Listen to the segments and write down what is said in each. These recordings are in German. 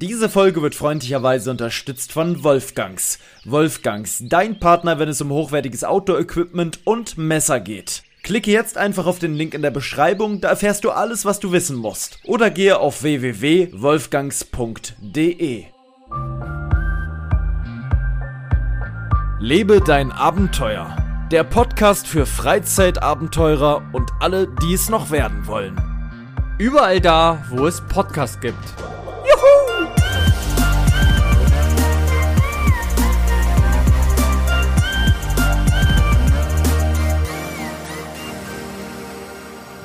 Diese Folge wird freundlicherweise unterstützt von Wolfgangs. Wolfgangs, dein Partner, wenn es um hochwertiges Outdoor-Equipment und Messer geht. Klicke jetzt einfach auf den Link in der Beschreibung, da erfährst du alles, was du wissen musst. Oder gehe auf www.wolfgangs.de. Lebe dein Abenteuer. Der Podcast für Freizeitabenteurer und alle, die es noch werden wollen. Überall da, wo es Podcasts gibt.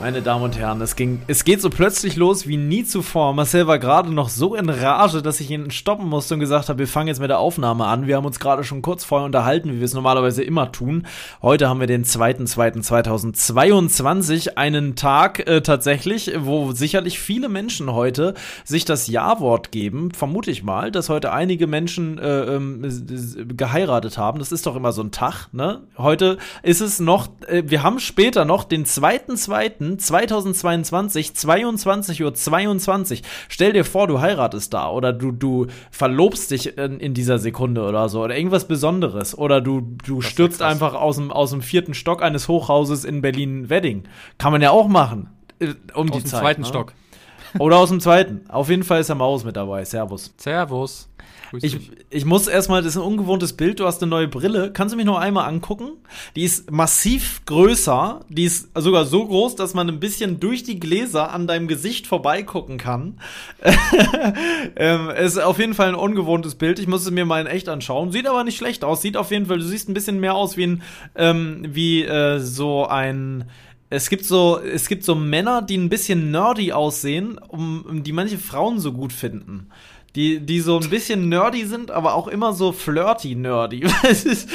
Meine Damen und Herren, es ging, es geht so plötzlich los wie nie zuvor. Marcel war gerade noch so in Rage, dass ich ihn stoppen musste und gesagt habe, wir fangen jetzt mit der Aufnahme an. Wir haben uns gerade schon kurz vorher unterhalten, wie wir es normalerweise immer tun. Heute haben wir den 2.2.2022, einen Tag äh, tatsächlich, wo sicherlich viele Menschen heute sich das Ja-Wort geben. Vermute ich mal, dass heute einige Menschen äh, ähm, geheiratet haben. Das ist doch immer so ein Tag, ne? Heute ist es noch, äh, wir haben später noch den 2.2. 2022, 22 Uhr 22. Stell dir vor, du heiratest da oder du, du verlobst dich in, in dieser Sekunde oder so oder irgendwas Besonderes oder du, du stürzt einfach aus dem, aus dem vierten Stock eines Hochhauses in Berlin-Wedding. Kann man ja auch machen. Äh, um aus die dem Zeit, zweiten ne? Stock. Oder aus dem zweiten. Auf jeden Fall ist der Maus mit dabei. Servus. Servus. Ich, ich muss erstmal, das ist ein ungewohntes Bild, du hast eine neue Brille. Kannst du mich noch einmal angucken? Die ist massiv größer. Die ist sogar so groß, dass man ein bisschen durch die Gläser an deinem Gesicht vorbeigucken kann. ähm, ist auf jeden Fall ein ungewohntes Bild. Ich muss es mir mal in echt anschauen. Sieht aber nicht schlecht aus. Sieht auf jeden Fall, du siehst ein bisschen mehr aus wie ein, ähm, wie äh, so ein es gibt so, es gibt so Männer, die ein bisschen nerdy aussehen, um, um die manche Frauen so gut finden die, die so ein bisschen nerdy sind, aber auch immer so flirty nerdy. ich weiß nicht,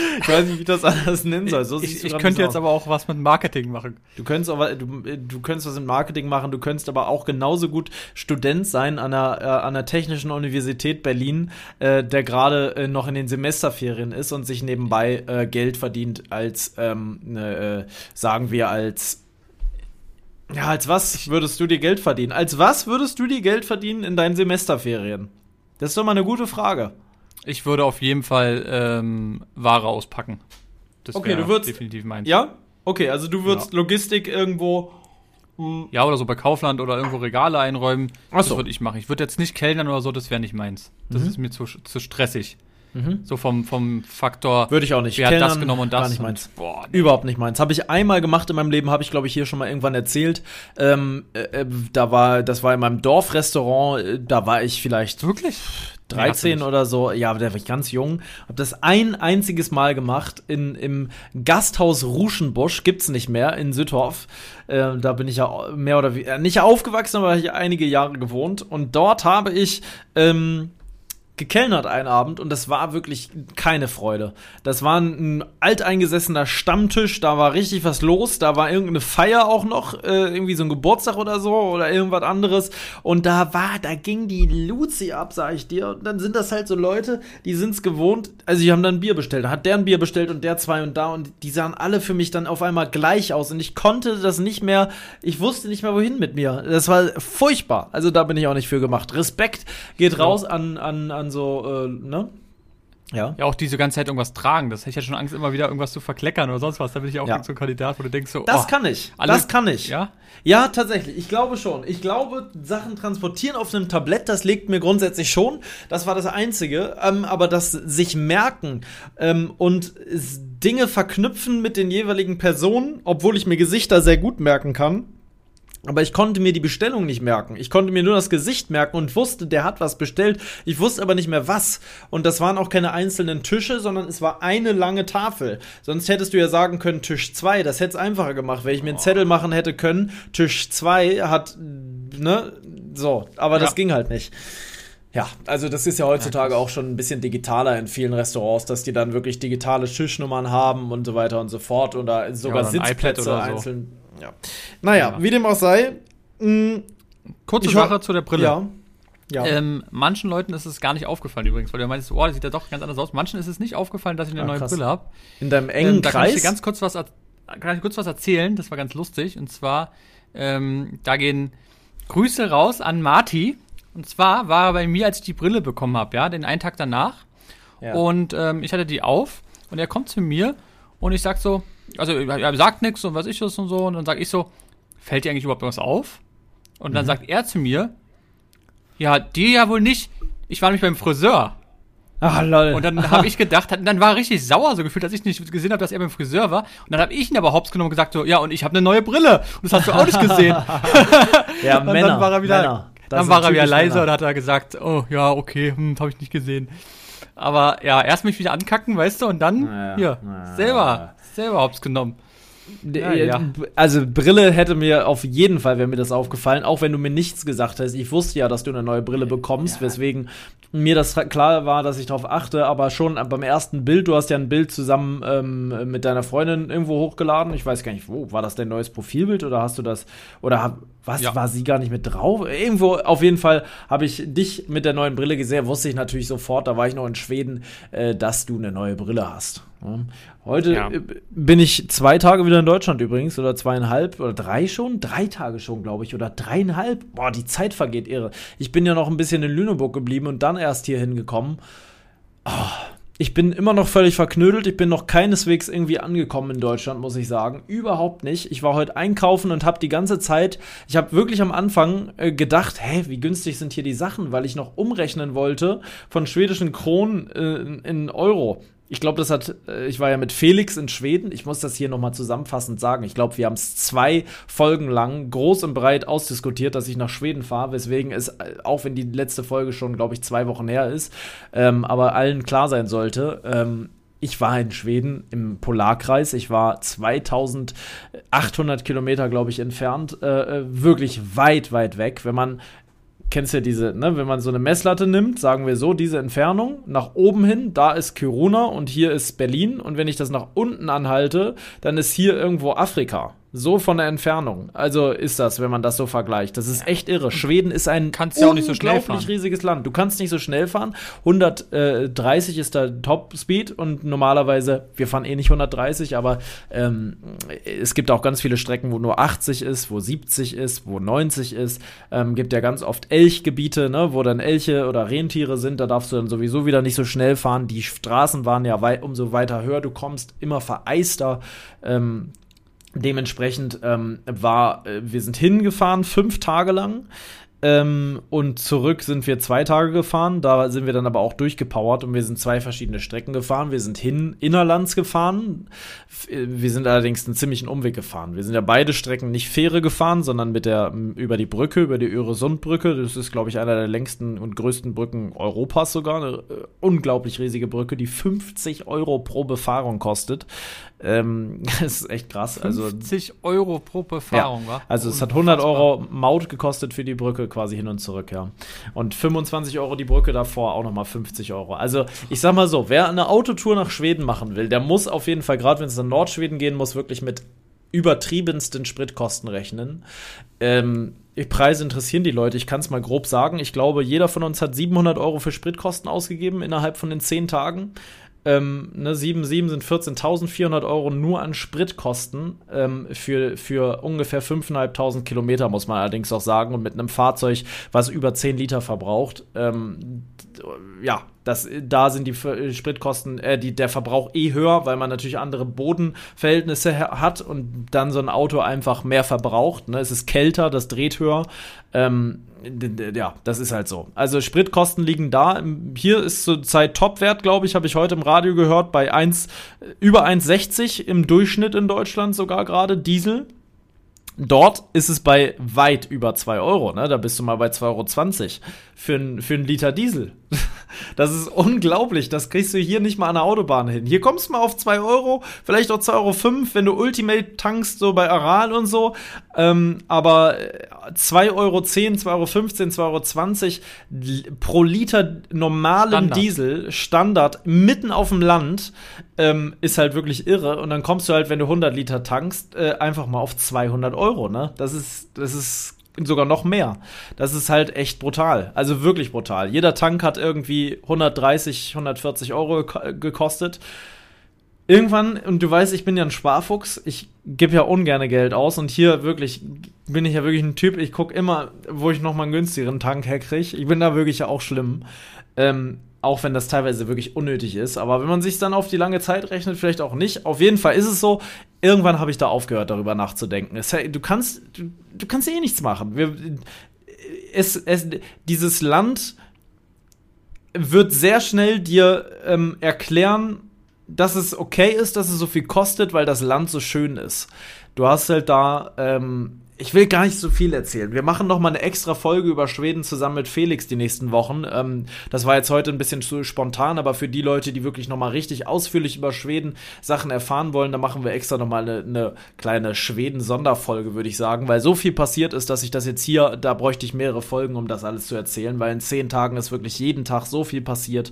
wie ich das anders nennen soll. So ich, ich könnte jetzt aber auch was mit Marketing machen. Du könntest aber, du, du könntest was mit Marketing machen, du könntest aber auch genauso gut Student sein an der, äh, an der Technischen Universität Berlin, äh, der gerade äh, noch in den Semesterferien ist und sich nebenbei äh, Geld verdient als, ähm, ne, äh, sagen wir, als ja, als was würdest du dir Geld verdienen? Als was würdest du dir Geld verdienen in deinen Semesterferien? Das ist doch mal eine gute Frage. Ich würde auf jeden Fall ähm, Ware auspacken. Das okay, du würdest definitiv meins. Ja? Okay, also du würdest ja. Logistik irgendwo hm. ja, oder so bei Kaufland oder irgendwo Regale einräumen. Ach so. Das würde ich machen. Ich würde jetzt nicht kellnern oder so, das wäre nicht meins. Das mhm. ist mir zu, zu stressig. Mhm. So vom, vom Faktor. Würde ich auch nicht. Wer hat das genommen und das? Gar nicht meins. Boah, nee. Überhaupt nicht meins. Habe ich einmal gemacht in meinem Leben, habe ich glaube ich hier schon mal irgendwann erzählt. Ähm, äh, äh, da war, das war in meinem Dorfrestaurant. Äh, da war ich vielleicht wirklich 13 nee, oder so. Ja, da war ich ganz jung. Habe das ein einziges Mal gemacht in im Gasthaus Ruschenbusch. Gibt's nicht mehr in Südhof. Äh, da bin ich ja mehr oder weniger nicht aufgewachsen, aber ich einige Jahre gewohnt. Und dort habe ich ähm, gekellnert einen Abend und das war wirklich keine Freude. Das war ein alteingesessener Stammtisch, da war richtig was los, da war irgendeine Feier auch noch, äh, irgendwie so ein Geburtstag oder so oder irgendwas anderes und da war, da ging die Luzi ab, sag ich dir. Und dann sind das halt so Leute, die sind's gewohnt, also die haben dann Bier bestellt, da hat der ein Bier bestellt und der zwei und da und die sahen alle für mich dann auf einmal gleich aus und ich konnte das nicht mehr, ich wusste nicht mehr wohin mit mir. Das war furchtbar. Also da bin ich auch nicht für gemacht. Respekt geht raus an, an, an so, äh, ne? Ja. Ja, auch diese ganze Zeit irgendwas tragen. Das hätte ich ja schon Angst, immer wieder irgendwas zu verkleckern oder sonst was. Da bin ich auch ja. so ein Kandidat, wo du denkst so, Das oh, kann ich. Das kann ich. Ja? Ja, tatsächlich. Ich glaube schon. Ich glaube, Sachen transportieren auf einem Tablett, das legt mir grundsätzlich schon. Das war das Einzige. Ähm, aber das sich merken ähm, und Dinge verknüpfen mit den jeweiligen Personen, obwohl ich mir Gesichter sehr gut merken kann, aber ich konnte mir die Bestellung nicht merken. Ich konnte mir nur das Gesicht merken und wusste, der hat was bestellt. Ich wusste aber nicht mehr was. Und das waren auch keine einzelnen Tische, sondern es war eine lange Tafel. Sonst hättest du ja sagen können, Tisch 2. Das hätte es einfacher gemacht, wenn ich mir einen Zettel machen hätte können. Tisch 2 hat, ne, so. Aber ja. das ging halt nicht. Ja, also das ist ja heutzutage auch schon ein bisschen digitaler in vielen Restaurants, dass die dann wirklich digitale Tischnummern haben und so weiter und so fort oder sogar ja, oder Sitzplätze oder so. einzeln ja. Naja, ja. wie dem auch sei. Mh, mm, Kurze Sache zu der Brille. Ja. Ja. Ähm, manchen Leuten ist es gar nicht aufgefallen übrigens, weil du meinst, oh, das sieht ja doch ganz anders aus. Manchen ist es nicht aufgefallen, dass ich eine ah, neue krass. Brille habe. In deinem engen ähm, da Kreis? Kann ich dir ganz kurz was, kann ich kurz was erzählen. Das war ganz lustig. Und zwar, ähm, da gehen Grüße raus an Marty. Und zwar war er bei mir, als ich die Brille bekommen habe, ja, den einen Tag danach. Ja. Und ähm, ich hatte die auf und er kommt zu mir und ich sag so, also er sagt nichts und was ich das und so. Und dann sag ich so, fällt dir eigentlich überhaupt was auf? Und dann mhm. sagt er zu mir, ja, dir ja wohl nicht. Ich war nämlich beim Friseur. Ach, lol. Und dann habe ich gedacht, dann war er richtig sauer so gefühlt, dass ich nicht gesehen habe, dass er beim Friseur war. Und dann habe ich ihn aber hops genommen und gesagt so, ja, und ich habe eine neue Brille. Und das hast du auch nicht gesehen. ja, und Männer. Dann war er wieder, Männer. dann war er wieder leise und hat er gesagt, oh, ja, okay, hm, habe ich nicht gesehen. Aber ja, erst mich wieder ankacken, weißt du, und dann naja, hier, naja. selber, selber hops genommen. Ja, ja. Also Brille hätte mir auf jeden Fall, wäre mir das aufgefallen, auch wenn du mir nichts gesagt hast. Ich wusste ja, dass du eine neue Brille bekommst, ja. weswegen mir das klar war, dass ich darauf achte, aber schon beim ersten Bild, du hast ja ein Bild zusammen ähm, mit deiner Freundin irgendwo hochgeladen. Ich weiß gar nicht, wo, war das dein neues Profilbild oder hast du das, oder was, ja. war sie gar nicht mit drauf? Irgendwo, auf jeden Fall habe ich dich mit der neuen Brille gesehen, wusste ich natürlich sofort, da war ich noch in Schweden, äh, dass du eine neue Brille hast. Heute ja. Äh, bin ich zwei Tage wieder in Deutschland übrigens, oder zweieinhalb, oder drei schon? Drei Tage schon, glaube ich, oder dreieinhalb. Boah, die Zeit vergeht irre. Ich bin ja noch ein bisschen in Lüneburg geblieben und dann erst hier hingekommen. Oh, ich bin immer noch völlig verknödelt. Ich bin noch keineswegs irgendwie angekommen in Deutschland, muss ich sagen. Überhaupt nicht. Ich war heute einkaufen und habe die ganze Zeit, ich habe wirklich am Anfang äh, gedacht, hä, wie günstig sind hier die Sachen, weil ich noch umrechnen wollte von schwedischen Kronen äh, in Euro. Ich glaube, das hat, äh, ich war ja mit Felix in Schweden. Ich muss das hier nochmal zusammenfassend sagen. Ich glaube, wir haben es zwei Folgen lang groß und breit ausdiskutiert, dass ich nach Schweden fahre, weswegen es, äh, auch wenn die letzte Folge schon, glaube ich, zwei Wochen her ist, ähm, aber allen klar sein sollte. Ähm, ich war in Schweden im Polarkreis. Ich war 2800 Kilometer, glaube ich, entfernt. Äh, äh, wirklich weit, weit weg. Wenn man kennst ja diese, ne, wenn man so eine Messlatte nimmt, sagen wir so, diese Entfernung, nach oben hin, da ist Kiruna und hier ist Berlin. Und wenn ich das nach unten anhalte, dann ist hier irgendwo Afrika. So von der Entfernung. Also ist das, wenn man das so vergleicht. Das ist echt irre. Schweden ist ein kannst ja auch nicht so schnell fahren. riesiges Land. Du kannst nicht so schnell fahren. 130 ist der Top-Speed und normalerweise, wir fahren eh nicht 130, aber ähm, es gibt auch ganz viele Strecken, wo nur 80 ist, wo 70 ist, wo 90 ist. Ähm, gibt ja ganz oft Elchgebiete, ne, wo dann Elche oder Rentiere sind. Da darfst du dann sowieso wieder nicht so schnell fahren. Die Straßen waren ja wei umso weiter höher du kommst, immer vereister. Ähm, Dementsprechend ähm, war, äh, wir sind hingefahren, fünf Tage lang. Ähm, und zurück sind wir zwei Tage gefahren. Da sind wir dann aber auch durchgepowert und wir sind zwei verschiedene Strecken gefahren. Wir sind hin innerlands gefahren. Äh, wir sind allerdings einen ziemlichen Umweg gefahren. Wir sind ja beide Strecken nicht Fähre gefahren, sondern mit der über die Brücke, über die Öresundbrücke. Das ist, glaube ich, einer der längsten und größten Brücken Europas sogar. Eine äh, unglaublich riesige Brücke, die 50 Euro pro Befahrung kostet. Ähm, das ist echt krass. 50 also, Euro pro Befahrung, ja. wa? Also es hat 100 Euro Maut gekostet für die Brücke quasi hin und zurück, ja. Und 25 Euro die Brücke davor, auch nochmal 50 Euro. Also ich sag mal so, wer eine Autotour nach Schweden machen will, der muss auf jeden Fall, gerade wenn es nach Nordschweden gehen muss, wirklich mit übertriebensten Spritkosten rechnen. Ähm, Preise interessieren die Leute. Ich kann es mal grob sagen. Ich glaube, jeder von uns hat 700 Euro für Spritkosten ausgegeben innerhalb von den 10 Tagen. Ähm, ne, 7, 7 sind 14.400 Euro nur an Spritkosten ähm, für, für ungefähr 5.500 Kilometer, muss man allerdings auch sagen. Und mit einem Fahrzeug, was über 10 Liter verbraucht. Ähm, ja, das, da sind die Spritkosten, äh, die, der Verbrauch eh höher, weil man natürlich andere Bodenverhältnisse hat und dann so ein Auto einfach mehr verbraucht. Ne? Es ist kälter, das dreht höher. Ähm, ja, das ist halt so. Also Spritkosten liegen da. Hier ist zurzeit Topwert, glaube ich, habe ich heute im Radio gehört, bei 1, über 1,60 im Durchschnitt in Deutschland sogar gerade Diesel. Dort ist es bei weit über 2 Euro, ne? Da bist du mal bei 2,20 Euro für, für einen Liter Diesel. Das ist unglaublich. Das kriegst du hier nicht mal an der Autobahn hin. Hier kommst du mal auf 2 Euro, vielleicht auch 2,05 Euro, wenn du Ultimate tankst, so bei Aral und so. Ähm, aber 2,10 Euro, 2,15 Euro, 2,20 Euro pro Liter normalen Standard. Diesel, Standard, mitten auf dem Land, ähm, ist halt wirklich irre. Und dann kommst du halt, wenn du 100 Liter tankst, äh, einfach mal auf 200 Euro, ne? Das ist, das ist sogar noch mehr. Das ist halt echt brutal. Also wirklich brutal. Jeder Tank hat irgendwie 130, 140 Euro gekostet. irgendwann, und du weißt, ich bin ja ein Sparfuchs, ich gebe ja ungerne Geld aus und hier wirklich bin ich ja wirklich ein Typ, ich gucke immer, wo ich nochmal einen günstigeren Tank herkriege. Ich bin da wirklich ja auch schlimm. Ähm, auch wenn das teilweise wirklich unnötig ist. Aber wenn man sich dann auf die lange Zeit rechnet, vielleicht auch nicht. Auf jeden Fall ist es so, irgendwann habe ich da aufgehört, darüber nachzudenken. Es, du kannst, du, du, kannst eh nichts machen. Wir, es, es, dieses Land wird sehr schnell dir ähm, erklären, dass es okay ist, dass es so viel kostet, weil das Land so schön ist. Du hast halt da ähm, ich will gar nicht so viel erzählen. Wir machen noch mal eine extra Folge über Schweden zusammen mit Felix die nächsten Wochen. Ähm, das war jetzt heute ein bisschen zu spontan, aber für die Leute, die wirklich noch mal richtig ausführlich über Schweden Sachen erfahren wollen, da machen wir extra noch mal eine, eine kleine Schweden-Sonderfolge, würde ich sagen, weil so viel passiert ist, dass ich das jetzt hier, da bräuchte ich mehrere Folgen, um das alles zu erzählen, weil in zehn Tagen ist wirklich jeden Tag so viel passiert.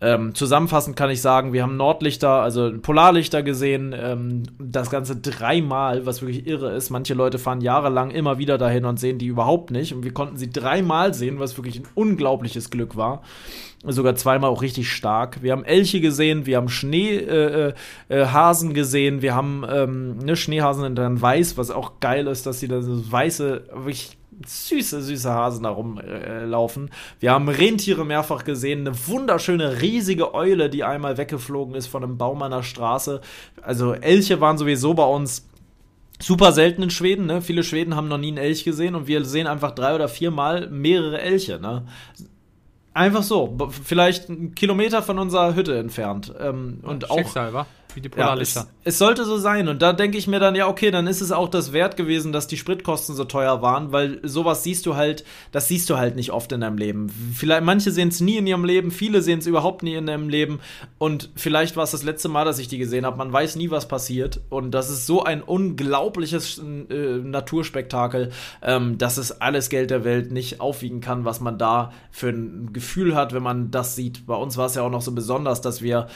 Ähm, zusammenfassend kann ich sagen, wir haben Nordlichter, also Polarlichter gesehen, ähm, das Ganze dreimal, was wirklich irre ist. Manche Leute fahren jahrelang immer wieder dahin und sehen die überhaupt nicht. Und wir konnten sie dreimal sehen, was wirklich ein unglaubliches Glück war. Sogar zweimal auch richtig stark. Wir haben Elche gesehen, wir haben Schneehasen äh, äh, gesehen, wir haben ähm, ne, Schneehasen dann weiß, was auch geil ist, dass sie da so weiße, wirklich süße, süße Hasen da rumlaufen. Äh, wir haben Rentiere mehrfach gesehen, eine wunderschöne, riesige Eule, die einmal weggeflogen ist von einem Baum an der Straße. Also Elche waren sowieso bei uns super selten in Schweden. Ne? Viele Schweden haben noch nie einen Elch gesehen und wir sehen einfach drei oder viermal mehrere Elche. Ne? Einfach so, vielleicht einen Kilometer von unserer Hütte entfernt. Ähm, und Schicksal, auch, wa? Wie die Polarlichter. Ja, es, es, sollte so sein. Und da denke ich mir dann, ja, okay, dann ist es auch das wert gewesen, dass die Spritkosten so teuer waren, weil sowas siehst du halt, das siehst du halt nicht oft in deinem Leben. Vielleicht, manche sehen es nie in ihrem Leben, viele sehen es überhaupt nie in ihrem Leben. Und vielleicht war es das letzte Mal, dass ich die gesehen habe. Man weiß nie, was passiert. Und das ist so ein unglaubliches äh, Naturspektakel, ähm, dass es alles Geld der Welt nicht aufwiegen kann, was man da für ein Gefühl hat, wenn man das sieht. Bei uns war es ja auch noch so besonders, dass wir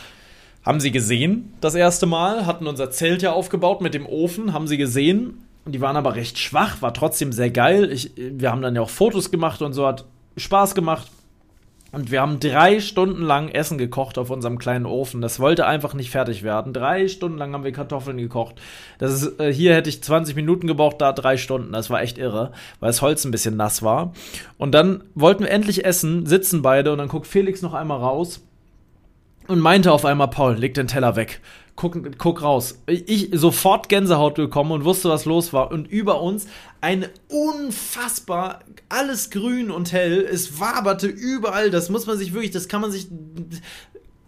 haben sie gesehen das erste Mal, hatten unser Zelt ja aufgebaut mit dem Ofen, haben sie gesehen. Die waren aber recht schwach, war trotzdem sehr geil. Ich, wir haben dann ja auch Fotos gemacht und so, hat Spaß gemacht. Und wir haben drei Stunden lang Essen gekocht auf unserem kleinen Ofen. Das wollte einfach nicht fertig werden. Drei Stunden lang haben wir Kartoffeln gekocht. Das ist, äh, hier hätte ich 20 Minuten gebraucht, da drei Stunden. Das war echt irre, weil das Holz ein bisschen nass war. Und dann wollten wir endlich essen, sitzen beide und dann guckt Felix noch einmal raus und meinte auf einmal, Paul, leg den Teller weg. Guck, guck raus. Ich sofort Gänsehaut bekommen und wusste, was los war. Und über uns eine unfassbar, alles grün und hell. Es waberte überall. Das muss man sich wirklich, das kann man sich,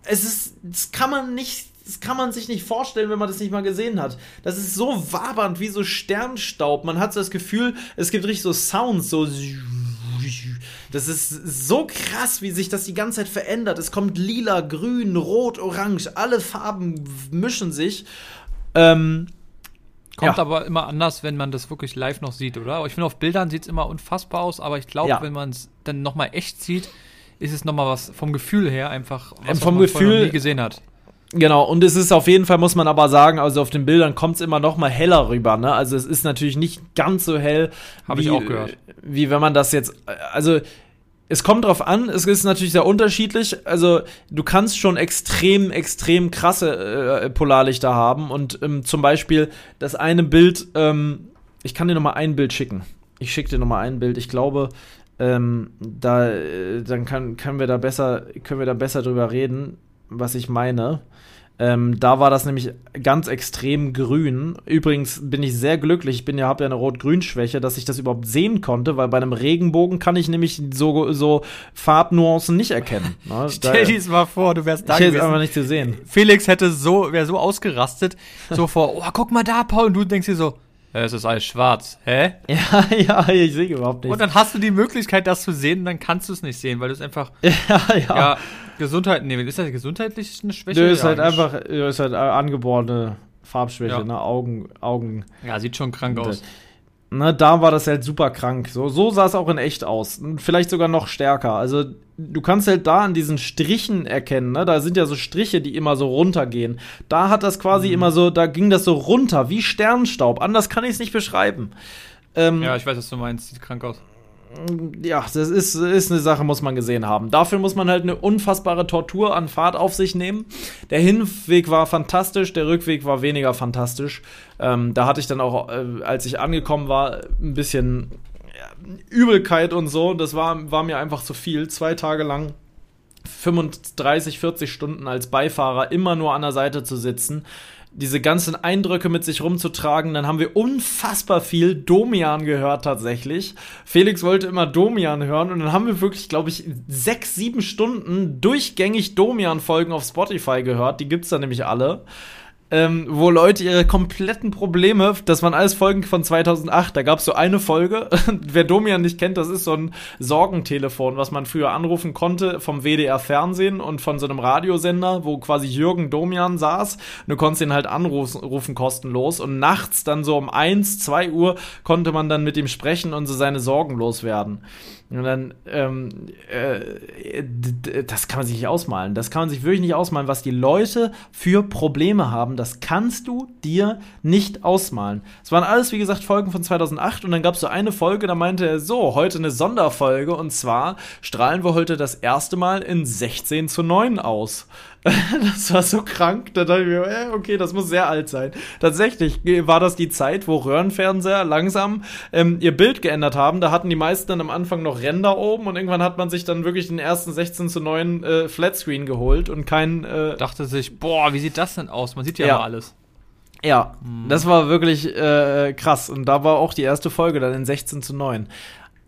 es ist, das kann man nicht das kann man sich nicht vorstellen, wenn man das nicht mal gesehen hat. Das ist so wabernd wie so Sternstaub. Man hat so das Gefühl, es gibt richtig so Sounds, so das ist so krass, wie sich das die ganze Zeit verändert. Es kommt lila, grün, rot, orange. Alle Farben mischen sich. Ähm, Kommt ja. aber immer anders, wenn man das wirklich live noch sieht, oder? Ich finde, auf Bildern sieht es immer unfassbar aus, aber ich glaube, ja. wenn man es dann nochmal echt sieht, ist es nochmal was vom Gefühl her einfach, was ähm, vom man Gefühl, nie gesehen hat. Genau, und es ist auf jeden Fall, muss man aber sagen, also auf den Bildern kommt es immer noch mal heller rüber, ne? Also es ist natürlich nicht ganz so hell. Habe ich auch gehört. Wie wenn man das jetzt, also es kommt drauf an, es ist natürlich sehr unterschiedlich. Also du kannst schon extrem, extrem krasse äh, Polarlichter haben und ähm, zum Beispiel das eine Bild, ähm, ich kann dir noch mal ein Bild schicken. Ich schicke dir noch mal ein Bild. Ich glaube, ähm, da, äh, dann kann, können wir da besser, können wir da besser drüber reden, was ich meine. Ähm, da war das nämlich ganz extrem grün. Übrigens bin ich sehr glücklich. Ich bin ja, habe ja eine Rot-Grün-Schwäche, dass ich das überhaupt sehen konnte, weil bei einem Regenbogen kann ich nämlich so, so Farbnuancen nicht erkennen. Ne? Stell dir mal vor, du wärst da ich gewesen. einfach nicht zu sehen. Felix hätte so, wäre so ausgerastet, so vor, oh, guck mal da, Paul, und du denkst dir so, es ist alles schwarz. Hä? Ja, ja, ich sehe überhaupt nicht. Und dann hast du die Möglichkeit, das zu sehen, und dann kannst du es nicht sehen, weil du es einfach. ja, ja. ja Gesundheit, nee, ist das gesundheitlich eine Schwäche? Nö, ist halt einfach, ist halt angeborene Farbschwäche, ja. ne? Augen, Augen. Ja, sieht schon krank aus. Ne, da war das halt super krank. So, so sah es auch in echt aus. Vielleicht sogar noch stärker. Also, du kannst halt da an diesen Strichen erkennen, ne? Da sind ja so Striche, die immer so runtergehen. Da hat das quasi mhm. immer so, da ging das so runter, wie Sternstaub. Anders kann ich es nicht beschreiben. Ähm, ja, ich weiß, was du meinst. Sieht krank aus. Ja, das ist, ist eine Sache, muss man gesehen haben. Dafür muss man halt eine unfassbare Tortur an Fahrt auf sich nehmen. Der Hinweg war fantastisch, der Rückweg war weniger fantastisch. Ähm, da hatte ich dann auch, äh, als ich angekommen war, ein bisschen Übelkeit und so. Das war, war mir einfach zu viel. Zwei Tage lang 35, 40 Stunden als Beifahrer immer nur an der Seite zu sitzen diese ganzen Eindrücke mit sich rumzutragen. Dann haben wir unfassbar viel Domian gehört tatsächlich. Felix wollte immer Domian hören und dann haben wir wirklich, glaube ich, sechs, sieben Stunden durchgängig Domian-Folgen auf Spotify gehört. Die gibt's da nämlich alle ähm, wo Leute ihre kompletten Probleme, das waren alles Folgen von 2008, da gab es so eine Folge, wer Domian nicht kennt, das ist so ein Sorgentelefon, was man früher anrufen konnte vom WDR Fernsehen und von so einem Radiosender, wo quasi Jürgen Domian saß. Du konntest ihn halt anrufen kostenlos und nachts dann so um eins, zwei Uhr konnte man dann mit ihm sprechen und so seine Sorgen loswerden. Und dann, ähm, äh, das kann man sich nicht ausmalen. Das kann man sich wirklich nicht ausmalen, was die Leute für Probleme haben. Das kannst du dir nicht ausmalen. Es waren alles, wie gesagt, Folgen von 2008 und dann gab es so eine Folge, da meinte er, so, heute eine Sonderfolge und zwar strahlen wir heute das erste Mal in 16 zu 9 aus. das war so krank. Da dachte ich mir, äh, okay, das muss sehr alt sein. Tatsächlich war das die Zeit, wo Röhrenfernseher langsam ähm, ihr Bild geändert haben. Da hatten die meisten dann am Anfang noch Ränder oben und irgendwann hat man sich dann wirklich den ersten 16 zu 9 äh, Flatscreen geholt und kein. Äh, Dachte sich, boah, wie sieht das denn aus? Man sieht ja, ja. mal alles. Ja, hm. das war wirklich äh, krass. Und da war auch die erste Folge dann in 16 zu 9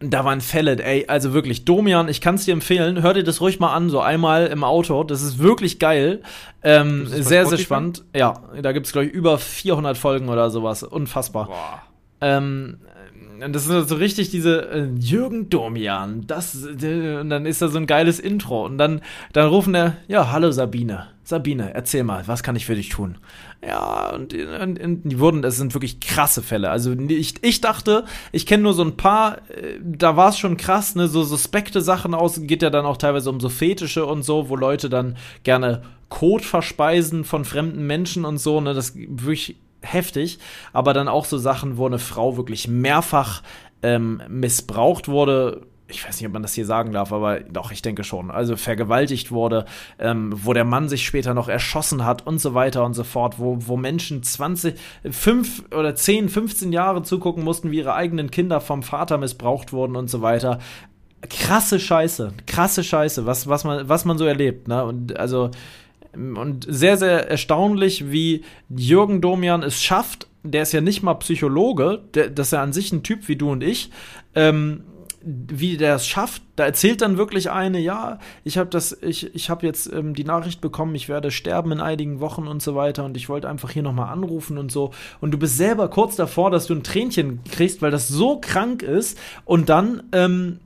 da waren Fälle, ey, also wirklich, Domian, ich kann es dir empfehlen, hör dir das ruhig mal an, so einmal im Auto, das ist wirklich geil, ähm, sehr, sehr spannend, ja, da gibt es, glaube ich, über 400 Folgen oder sowas, unfassbar. Boah. Ähm, das ist so richtig diese äh, Jürgen Domian, das, äh, und dann ist da so ein geiles Intro. Und dann, dann rufen er, ja, hallo Sabine, Sabine, erzähl mal, was kann ich für dich tun? Ja, und, und, und die wurden, das sind wirklich krasse Fälle. Also ich, ich dachte, ich kenne nur so ein paar, äh, da war es schon krass, ne, so suspekte Sachen aus, geht ja dann auch teilweise um so Fetische und so, wo Leute dann gerne Kot verspeisen von fremden Menschen und so, ne, das wirklich heftig, aber dann auch so Sachen, wo eine Frau wirklich mehrfach ähm, missbraucht wurde, ich weiß nicht, ob man das hier sagen darf, aber doch, ich denke schon. Also vergewaltigt wurde, ähm, wo der Mann sich später noch erschossen hat und so weiter und so fort, wo, wo Menschen 20, 5 oder 10, 15 Jahre zugucken mussten, wie ihre eigenen Kinder vom Vater missbraucht wurden und so weiter. Krasse Scheiße, krasse Scheiße, was, was, man, was man so erlebt, ne? Und also, und sehr, sehr erstaunlich, wie Jürgen Domian es schafft, der ist ja nicht mal Psychologe, der, das ist ja an sich ein Typ wie du und ich, ähm, wie der es schafft, da erzählt dann wirklich eine, ja, ich habe das, ich, ich habe jetzt ähm, die Nachricht bekommen, ich werde sterben in einigen Wochen und so weiter und ich wollte einfach hier nochmal anrufen und so. Und du bist selber kurz davor, dass du ein Tränchen kriegst, weil das so krank ist und dann ähm,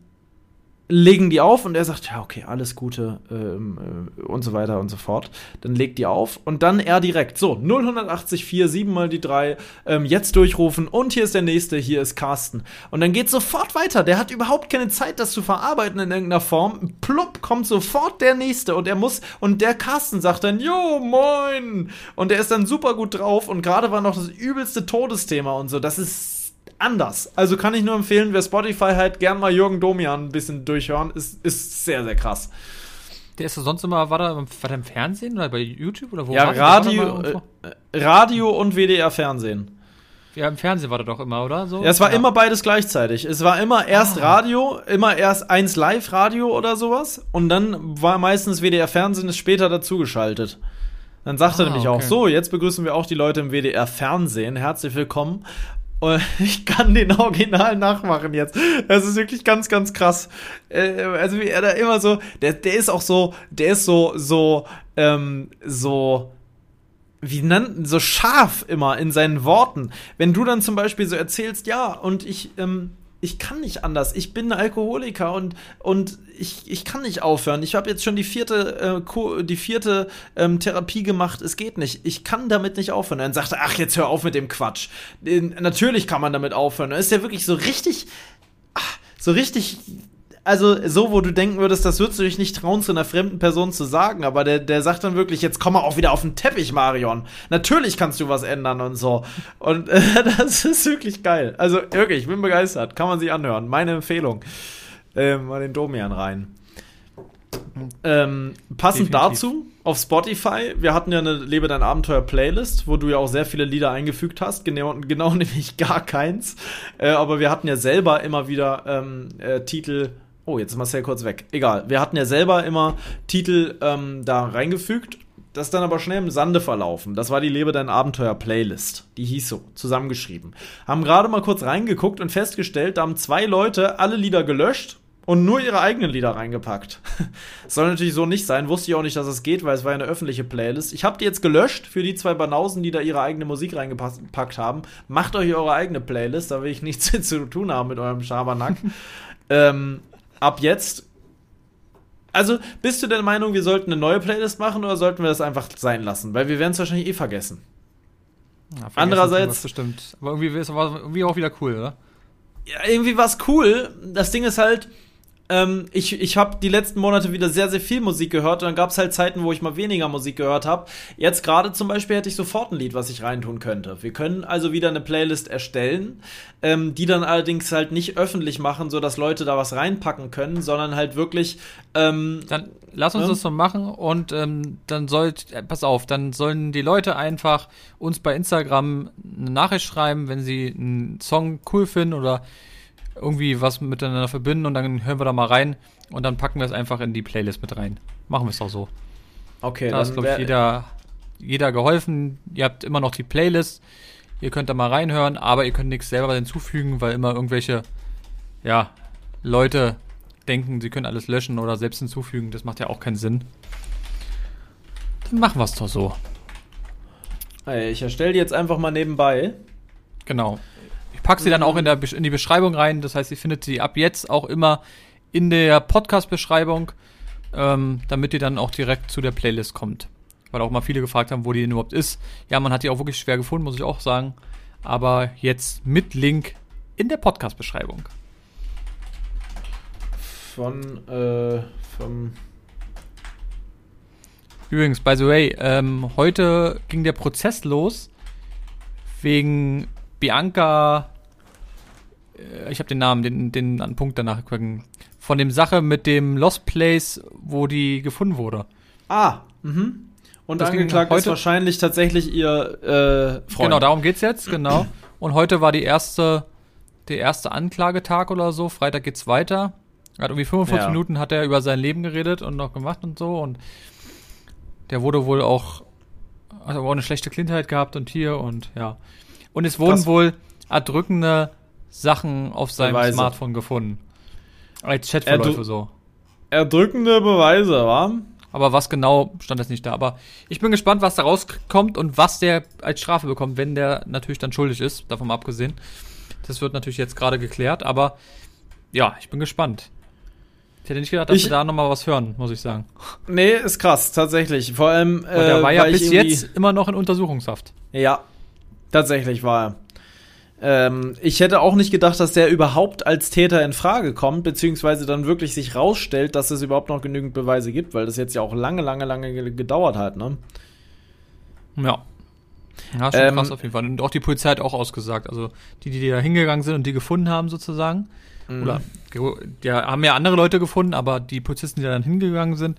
legen die auf und er sagt, ja, okay, alles Gute ähm, äh, und so weiter und so fort. Dann legt die auf und dann er direkt, so, 0184, 7 mal die 3, ähm, jetzt durchrufen und hier ist der nächste, hier ist Carsten. Und dann geht sofort weiter. Der hat überhaupt keine Zeit, das zu verarbeiten in irgendeiner Form. Plupp, kommt sofort der nächste und er muss, und der Carsten sagt dann, jo, moin! Und er ist dann super gut drauf und gerade war noch das übelste Todesthema und so. Das ist anders. Also kann ich nur empfehlen, wer Spotify hat, gern mal Jürgen Domian ein bisschen durchhören. Ist, ist sehr, sehr krass. Der ist sonst immer, war der, war der im Fernsehen oder bei YouTube oder wo? Ja, Radio, äh, Radio und WDR Fernsehen. Ja, im Fernsehen war der doch immer, oder? So? Ja, es war ja. immer beides gleichzeitig. Es war immer erst ah. Radio, immer erst eins Live-Radio oder sowas. Und dann war meistens WDR Fernsehen ist später dazugeschaltet. Dann sagte ah, er nämlich okay. auch, so, jetzt begrüßen wir auch die Leute im WDR Fernsehen. Herzlich willkommen. Und ich kann den Original nachmachen jetzt. Das ist wirklich ganz, ganz krass. Äh, also wie er da immer so, der, der ist auch so, der ist so, so, ähm, so, wie nannten, so scharf immer in seinen Worten. Wenn du dann zum Beispiel so erzählst, ja, und ich, ähm, ich kann nicht anders. Ich bin ein Alkoholiker und, und ich, ich kann nicht aufhören. Ich habe jetzt schon die vierte, äh, die vierte ähm, Therapie gemacht. Es geht nicht. Ich kann damit nicht aufhören. Dann sagt er, ach, jetzt hör auf mit dem Quatsch. Äh, natürlich kann man damit aufhören. Dann ist er wirklich so richtig, ach, so richtig also so, wo du denken würdest, das würdest du dich nicht trauen, zu einer fremden Person zu sagen, aber der, der sagt dann wirklich, jetzt komm mal auch wieder auf den Teppich, Marion. Natürlich kannst du was ändern und so. Und äh, das ist wirklich geil. Also wirklich, ich bin begeistert. Kann man sich anhören. Meine Empfehlung. Äh, mal den Domian rein. Ähm, passend Definitiv. dazu auf Spotify, wir hatten ja eine Lebe dein Abenteuer Playlist, wo du ja auch sehr viele Lieder eingefügt hast, genau, genau nämlich gar keins. Äh, aber wir hatten ja selber immer wieder ähm, äh, Titel. Oh, jetzt ist Marcel kurz weg. Egal. Wir hatten ja selber immer Titel ähm, da reingefügt. Das ist dann aber schnell im Sande verlaufen. Das war die Lebe dein Abenteuer Playlist. Die hieß so, zusammengeschrieben. Haben gerade mal kurz reingeguckt und festgestellt, da haben zwei Leute alle Lieder gelöscht und nur ihre eigenen Lieder reingepackt. Soll natürlich so nicht sein. Wusste ich auch nicht, dass es geht, weil es war ja eine öffentliche Playlist. Ich habe die jetzt gelöscht für die zwei Banausen, die da ihre eigene Musik reingepackt haben. Macht euch eure eigene Playlist, da will ich nichts zu tun haben mit eurem Schabernack. ähm, ab jetzt. Also, bist du der Meinung, wir sollten eine neue Playlist machen oder sollten wir das einfach sein lassen? Weil wir werden es wahrscheinlich eh vergessen. Ja, Andererseits. Bestimmt. Aber irgendwie ist es irgendwie auch wieder cool, oder? Ja, irgendwie war es cool. Das Ding ist halt, ähm, ich, ich habe die letzten Monate wieder sehr, sehr viel Musik gehört und dann gab es halt Zeiten, wo ich mal weniger Musik gehört habe. Jetzt gerade zum Beispiel hätte ich sofort ein Lied, was ich reintun könnte. Wir können also wieder eine Playlist erstellen, ähm, die dann allerdings halt nicht öffentlich machen, sodass Leute da was reinpacken können, sondern halt wirklich. Ähm, dann lass uns ähm, das so machen und ähm, dann sollt, äh, pass auf, dann sollen die Leute einfach uns bei Instagram eine Nachricht schreiben, wenn sie einen Song cool finden oder irgendwie was miteinander verbinden und dann hören wir da mal rein und dann packen wir es einfach in die Playlist mit rein. Machen wir es doch so. Okay, da ist, glaube ich, jeder, jeder geholfen. Ihr habt immer noch die Playlist. Ihr könnt da mal reinhören, aber ihr könnt nichts selber hinzufügen, weil immer irgendwelche, ja, Leute denken, sie können alles löschen oder selbst hinzufügen. Das macht ja auch keinen Sinn. Dann machen wir es doch so. Hey, ich erstelle die jetzt einfach mal nebenbei. Genau pack sie dann auch in, der, in die Beschreibung rein. Das heißt, ihr findet sie ab jetzt auch immer in der Podcast-Beschreibung, ähm, damit ihr dann auch direkt zu der Playlist kommt. Weil auch mal viele gefragt haben, wo die denn überhaupt ist. Ja, man hat die auch wirklich schwer gefunden, muss ich auch sagen. Aber jetzt mit Link in der Podcast-Beschreibung. Von, äh, vom. Übrigens, by the way, ähm, heute ging der Prozess los wegen Bianca ich habe den Namen, den, den Punkt danach gucken. Von dem Sache mit dem Lost Place, wo die gefunden wurde. Ah, mhm. Und das angeklagt heute, ist wahrscheinlich tatsächlich ihr äh, Freund. Genau, darum geht's jetzt, genau. Und heute war die erste, der erste Anklagetag oder so. Freitag geht's weiter. Er hat irgendwie 45 ja. Minuten hat er über sein Leben geredet und noch gemacht und so. Und der wurde wohl auch, hat aber auch eine schlechte Kindheit gehabt und hier und ja. Und es wurden Krass. wohl erdrückende Sachen auf seinem Beweise. Smartphone gefunden. Als Chatverläufe so. Erdrückende Beweise, wa? Aber was genau stand das nicht da. Aber ich bin gespannt, was da rauskommt und was der als Strafe bekommt, wenn der natürlich dann schuldig ist, davon abgesehen. Das wird natürlich jetzt gerade geklärt, aber ja, ich bin gespannt. Ich hätte nicht gedacht, dass ich, wir da nochmal was hören, muss ich sagen. Nee, ist krass, tatsächlich. Vor allem. Und der äh, war ja bis jetzt immer noch in Untersuchungshaft. Ja, tatsächlich war er. Ähm, ich hätte auch nicht gedacht, dass der überhaupt als Täter in Frage kommt, beziehungsweise dann wirklich sich rausstellt, dass es überhaupt noch genügend Beweise gibt, weil das jetzt ja auch lange, lange, lange gedauert hat, ne? Ja. Ja, schon ähm, krass auf jeden Fall. Und auch die Polizei hat auch ausgesagt. Also die, die da hingegangen sind und die gefunden haben, sozusagen. Mhm. Oder die haben ja andere Leute gefunden, aber die Polizisten, die dann hingegangen sind,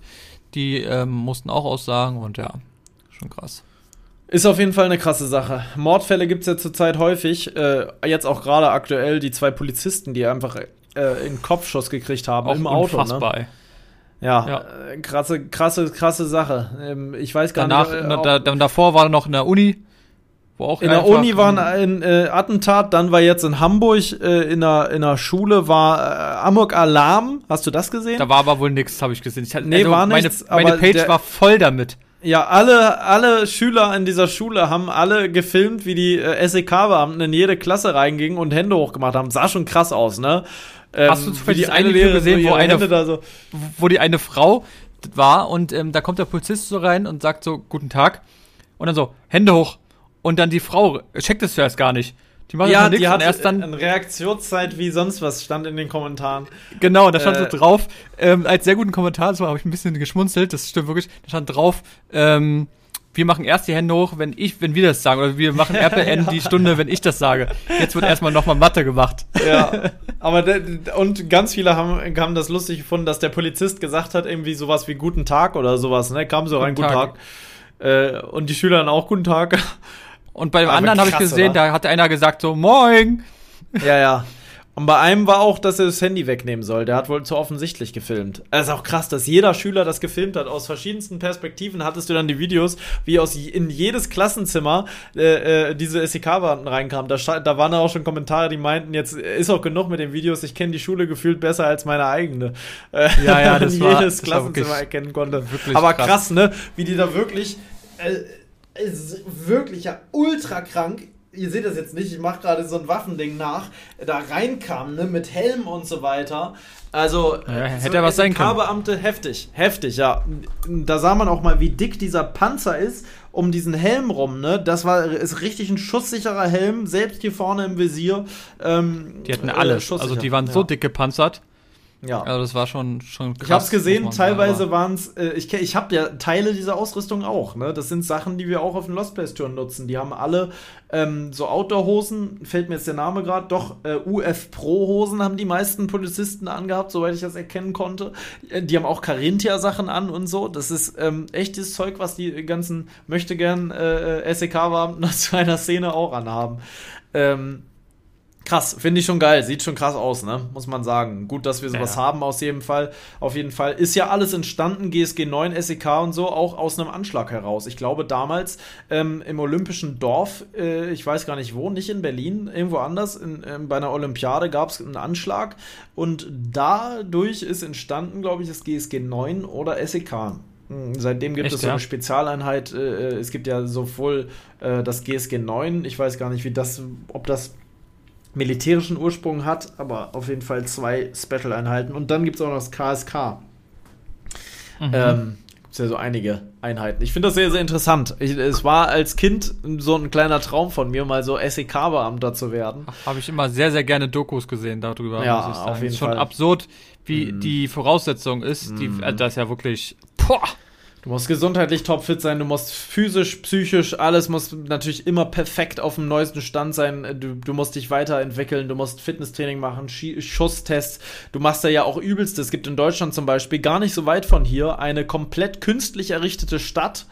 die ähm, mussten auch aussagen und ja, schon krass. Ist auf jeden Fall eine krasse Sache. Mordfälle gibt es ja zurzeit häufig. Äh, jetzt auch gerade aktuell die zwei Polizisten, die einfach äh, in Kopfschuss gekriegt haben auch im Auto. Ne? Ja, ja. Äh, krasse, krasse, krasse Sache. Ähm, ich weiß gar Danach, nicht. Äh, da, davor war er noch in der Uni. Wo auch in der Uni war ein äh, Attentat, dann war jetzt in Hamburg äh, in, einer, in einer Schule war äh, Amok Alarm. Hast du das gesehen? Da war aber wohl nichts, habe ich gesehen. Ich hatte, nee, also war nichts. Meine, meine Page der, war voll damit. Ja, alle, alle Schüler in dieser Schule haben alle gefilmt, wie die äh, SEK-Beamten in jede Klasse reingingen und Hände hochgemacht haben. Sah schon krass aus, ne? Ähm, Hast du zufällig die eine Video gesehen, wo, eine, so wo die eine Frau war und ähm, da kommt der Polizist so rein und sagt so, guten Tag. Und dann so, Hände hoch. Und dann die Frau checkt es zuerst gar nicht. Die machen ja, nichts die hat erst dann. eine Reaktionszeit wie sonst was, stand in den Kommentaren. Genau, da stand Äh, so drauf, ähm, als sehr guten Kommentar, so habe ich ein bisschen geschmunzelt, das stimmt wirklich, da stand drauf, ähm, wir machen erst die Hände hoch, wenn ich, wenn wir das sagen, oder wir machen RPN die Stunde, wenn ich das sage. Jetzt wird erstmal nochmal Mathe gemacht. Ja, aber und ganz viele haben, haben das lustig gefunden, dass der Polizist gesagt hat, irgendwie sowas wie Guten Tag oder sowas, ne? Kam so rein, Guten Guten Tag. Äh, und die Schüler dann auch Guten Tag. Und bei dem Aber anderen habe ich gesehen, oder? da hat einer gesagt so, moin. ja, ja. Und bei einem war auch, dass er das Handy wegnehmen soll. Der hat wohl zu offensichtlich gefilmt. Es ist auch krass, dass jeder Schüler das gefilmt hat. Aus verschiedensten Perspektiven hattest du dann die Videos, wie aus in jedes Klassenzimmer äh, äh, diese SEK-Beamten reinkamen. Da, da waren auch schon Kommentare, die meinten, jetzt ist auch genug mit den Videos. Ich kenne die Schule gefühlt besser als meine eigene. Äh, Ja, ja, man das war- jedes das war Klassenzimmer erkennen konnte. wirklich Aber krass. krass. ne? Wie die da wirklich äh, ist wirklich ja ultra krank. Ihr seht das jetzt nicht, ich mache gerade so ein Waffending nach, da reinkam, ne, mit Helm und so weiter. Also, Ja, äh, hätte so ja was sein können. Heftig, heftig, ja. Da sah man auch mal, wie dick dieser Panzer ist um diesen Helm rum, ne? Das war ist richtig ein schusssicherer Helm, selbst hier vorne im Visier. Ähm, Die hatten äh, alles. schusssicher. also die waren so ja. dick gepanzert. Ja. Also das war schon, schon krass. Ich habe es gesehen, teilweise waren es, äh, ich, ich habe ja Teile dieser Ausrüstung auch, ne? Das sind Sachen, die wir auch auf den Lost Place Touren nutzen. Die haben alle ähm, so Outdoor-Hosen, fällt mir jetzt der Name gerade, doch, äh, UF Pro-Hosen haben die meisten Polizisten angehabt, soweit ich das erkennen konnte. Äh, die haben auch Carinthia-Sachen an und so. Das ist ähm, echtes Zeug, was die ganzen möchte gern äh, SEK-Beamten aus einer Szene auch anhaben. Ähm, Krass, finde ich schon geil. Sieht schon krass aus, ne? Muss man sagen. Gut, dass wir sowas Ja. haben, aus jedem Fall. Auf jeden Fall. Ist ja alles entstanden, GSG 9, SEK und so, auch aus einem Anschlag heraus. Ich glaube, damals ähm, im Olympischen Dorf, äh, ich weiß gar nicht wo, nicht in Berlin, irgendwo anders, in, ähm, bei einer Olympiade gab es einen Anschlag und dadurch ist entstanden, glaube ich, das GSG 9 oder SEK. Hm, Seitdem gibt Echt, es so ja? eine Spezialeinheit. Äh, es gibt ja sowohl äh, das GSG 9, ich weiß gar nicht, wie das, ob das militärischen Ursprung hat, aber auf jeden Fall zwei Special-Einheiten. Und dann gibt es auch noch das KSK. Mhm. Ähm, gibt es ja so einige Einheiten. Ich finde das sehr, sehr interessant. Ich, es war als Kind so ein kleiner Traum von mir, mal so SEK-Beamter zu werden. Habe ich immer sehr, sehr gerne Dokus gesehen darüber, Ja, auf jeden ist schon Fall. absurd, wie Mhm. die Voraussetzung ist. Die, also das ist ja wirklich. Boah, Du musst gesundheitlich topfit sein, du musst physisch, psychisch, alles muss natürlich immer perfekt auf dem neuesten Stand sein. Du, du musst dich weiterentwickeln, du musst Fitnesstraining machen, Schi- Schusstests. Du machst da ja auch übelst. Es gibt in Deutschland zum Beispiel gar nicht so weit von hier eine komplett künstlich errichtete Stadt.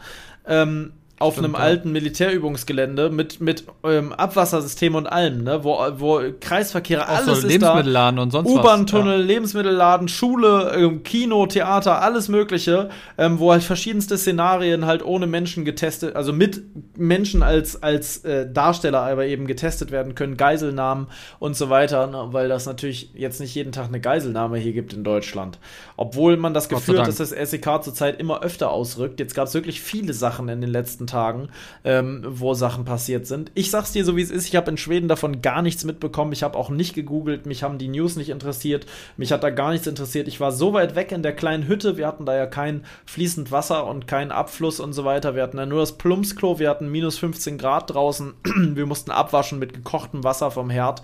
Ähm, auf Stimmt, einem ja. alten Militärübungsgelände mit, mit ähm, Abwassersystem und allem, ne? wo, wo Kreisverkehre, alles so ist da. Lebensmittelladen und sonst. U-Bahn-Tunnel, Lebensmittelladen, Schule, ähm, Kino, Theater, alles Mögliche, ähm, wo halt verschiedenste Szenarien halt ohne Menschen getestet, also mit Menschen als, als äh, Darsteller aber eben getestet werden können, Geiselnahmen und so weiter, ne, weil das natürlich jetzt nicht jeden Tag eine Geiselnahme hier gibt in Deutschland. Obwohl man das Gott Gefühl hat, dass das SEK zurzeit immer öfter ausrückt. Jetzt gab es wirklich viele Sachen in den letzten Tagen, ähm, wo Sachen passiert sind. Ich sag's dir so, wie es ist. Ich habe in Schweden davon gar nichts mitbekommen. Ich habe auch nicht gegoogelt. Mich haben die News nicht interessiert. Mich hat da gar nichts interessiert. Ich war so weit weg in der kleinen Hütte. Wir hatten da ja kein fließend Wasser und keinen Abfluss und so weiter. Wir hatten ja nur das Plumpsklo. Wir hatten minus 15 Grad draußen. wir mussten abwaschen mit gekochtem Wasser vom Herd.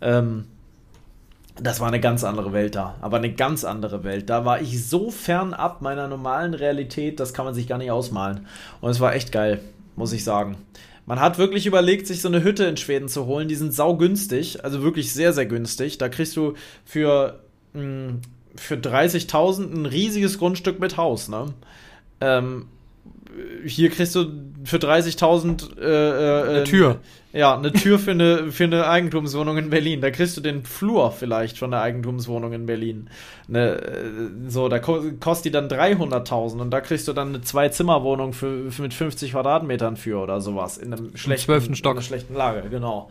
Ähm, das war eine ganz andere Welt da, aber eine ganz andere Welt. Da war ich so fernab meiner normalen Realität, das kann man sich gar nicht ausmalen. Und es war echt geil, muss ich sagen. Man hat wirklich überlegt, sich so eine Hütte in Schweden zu holen. Die sind saugünstig, also wirklich sehr, sehr günstig. Da kriegst du für, mh, für 30.000 ein riesiges Grundstück mit Haus, ne? Ähm, hier kriegst du für 30.000 äh, äh, Eine Tür. Ja, eine Tür für eine, für eine Eigentumswohnung in Berlin. Da kriegst du den Flur vielleicht von der Eigentumswohnung in Berlin. Ne, äh, so, da ko kostet die dann 300.000 und da kriegst du dann eine Zwei-Zimmer-Wohnung für, für mit 50 Quadratmetern für oder sowas. In einem schlechten, Stock. In einer schlechten Lage, genau.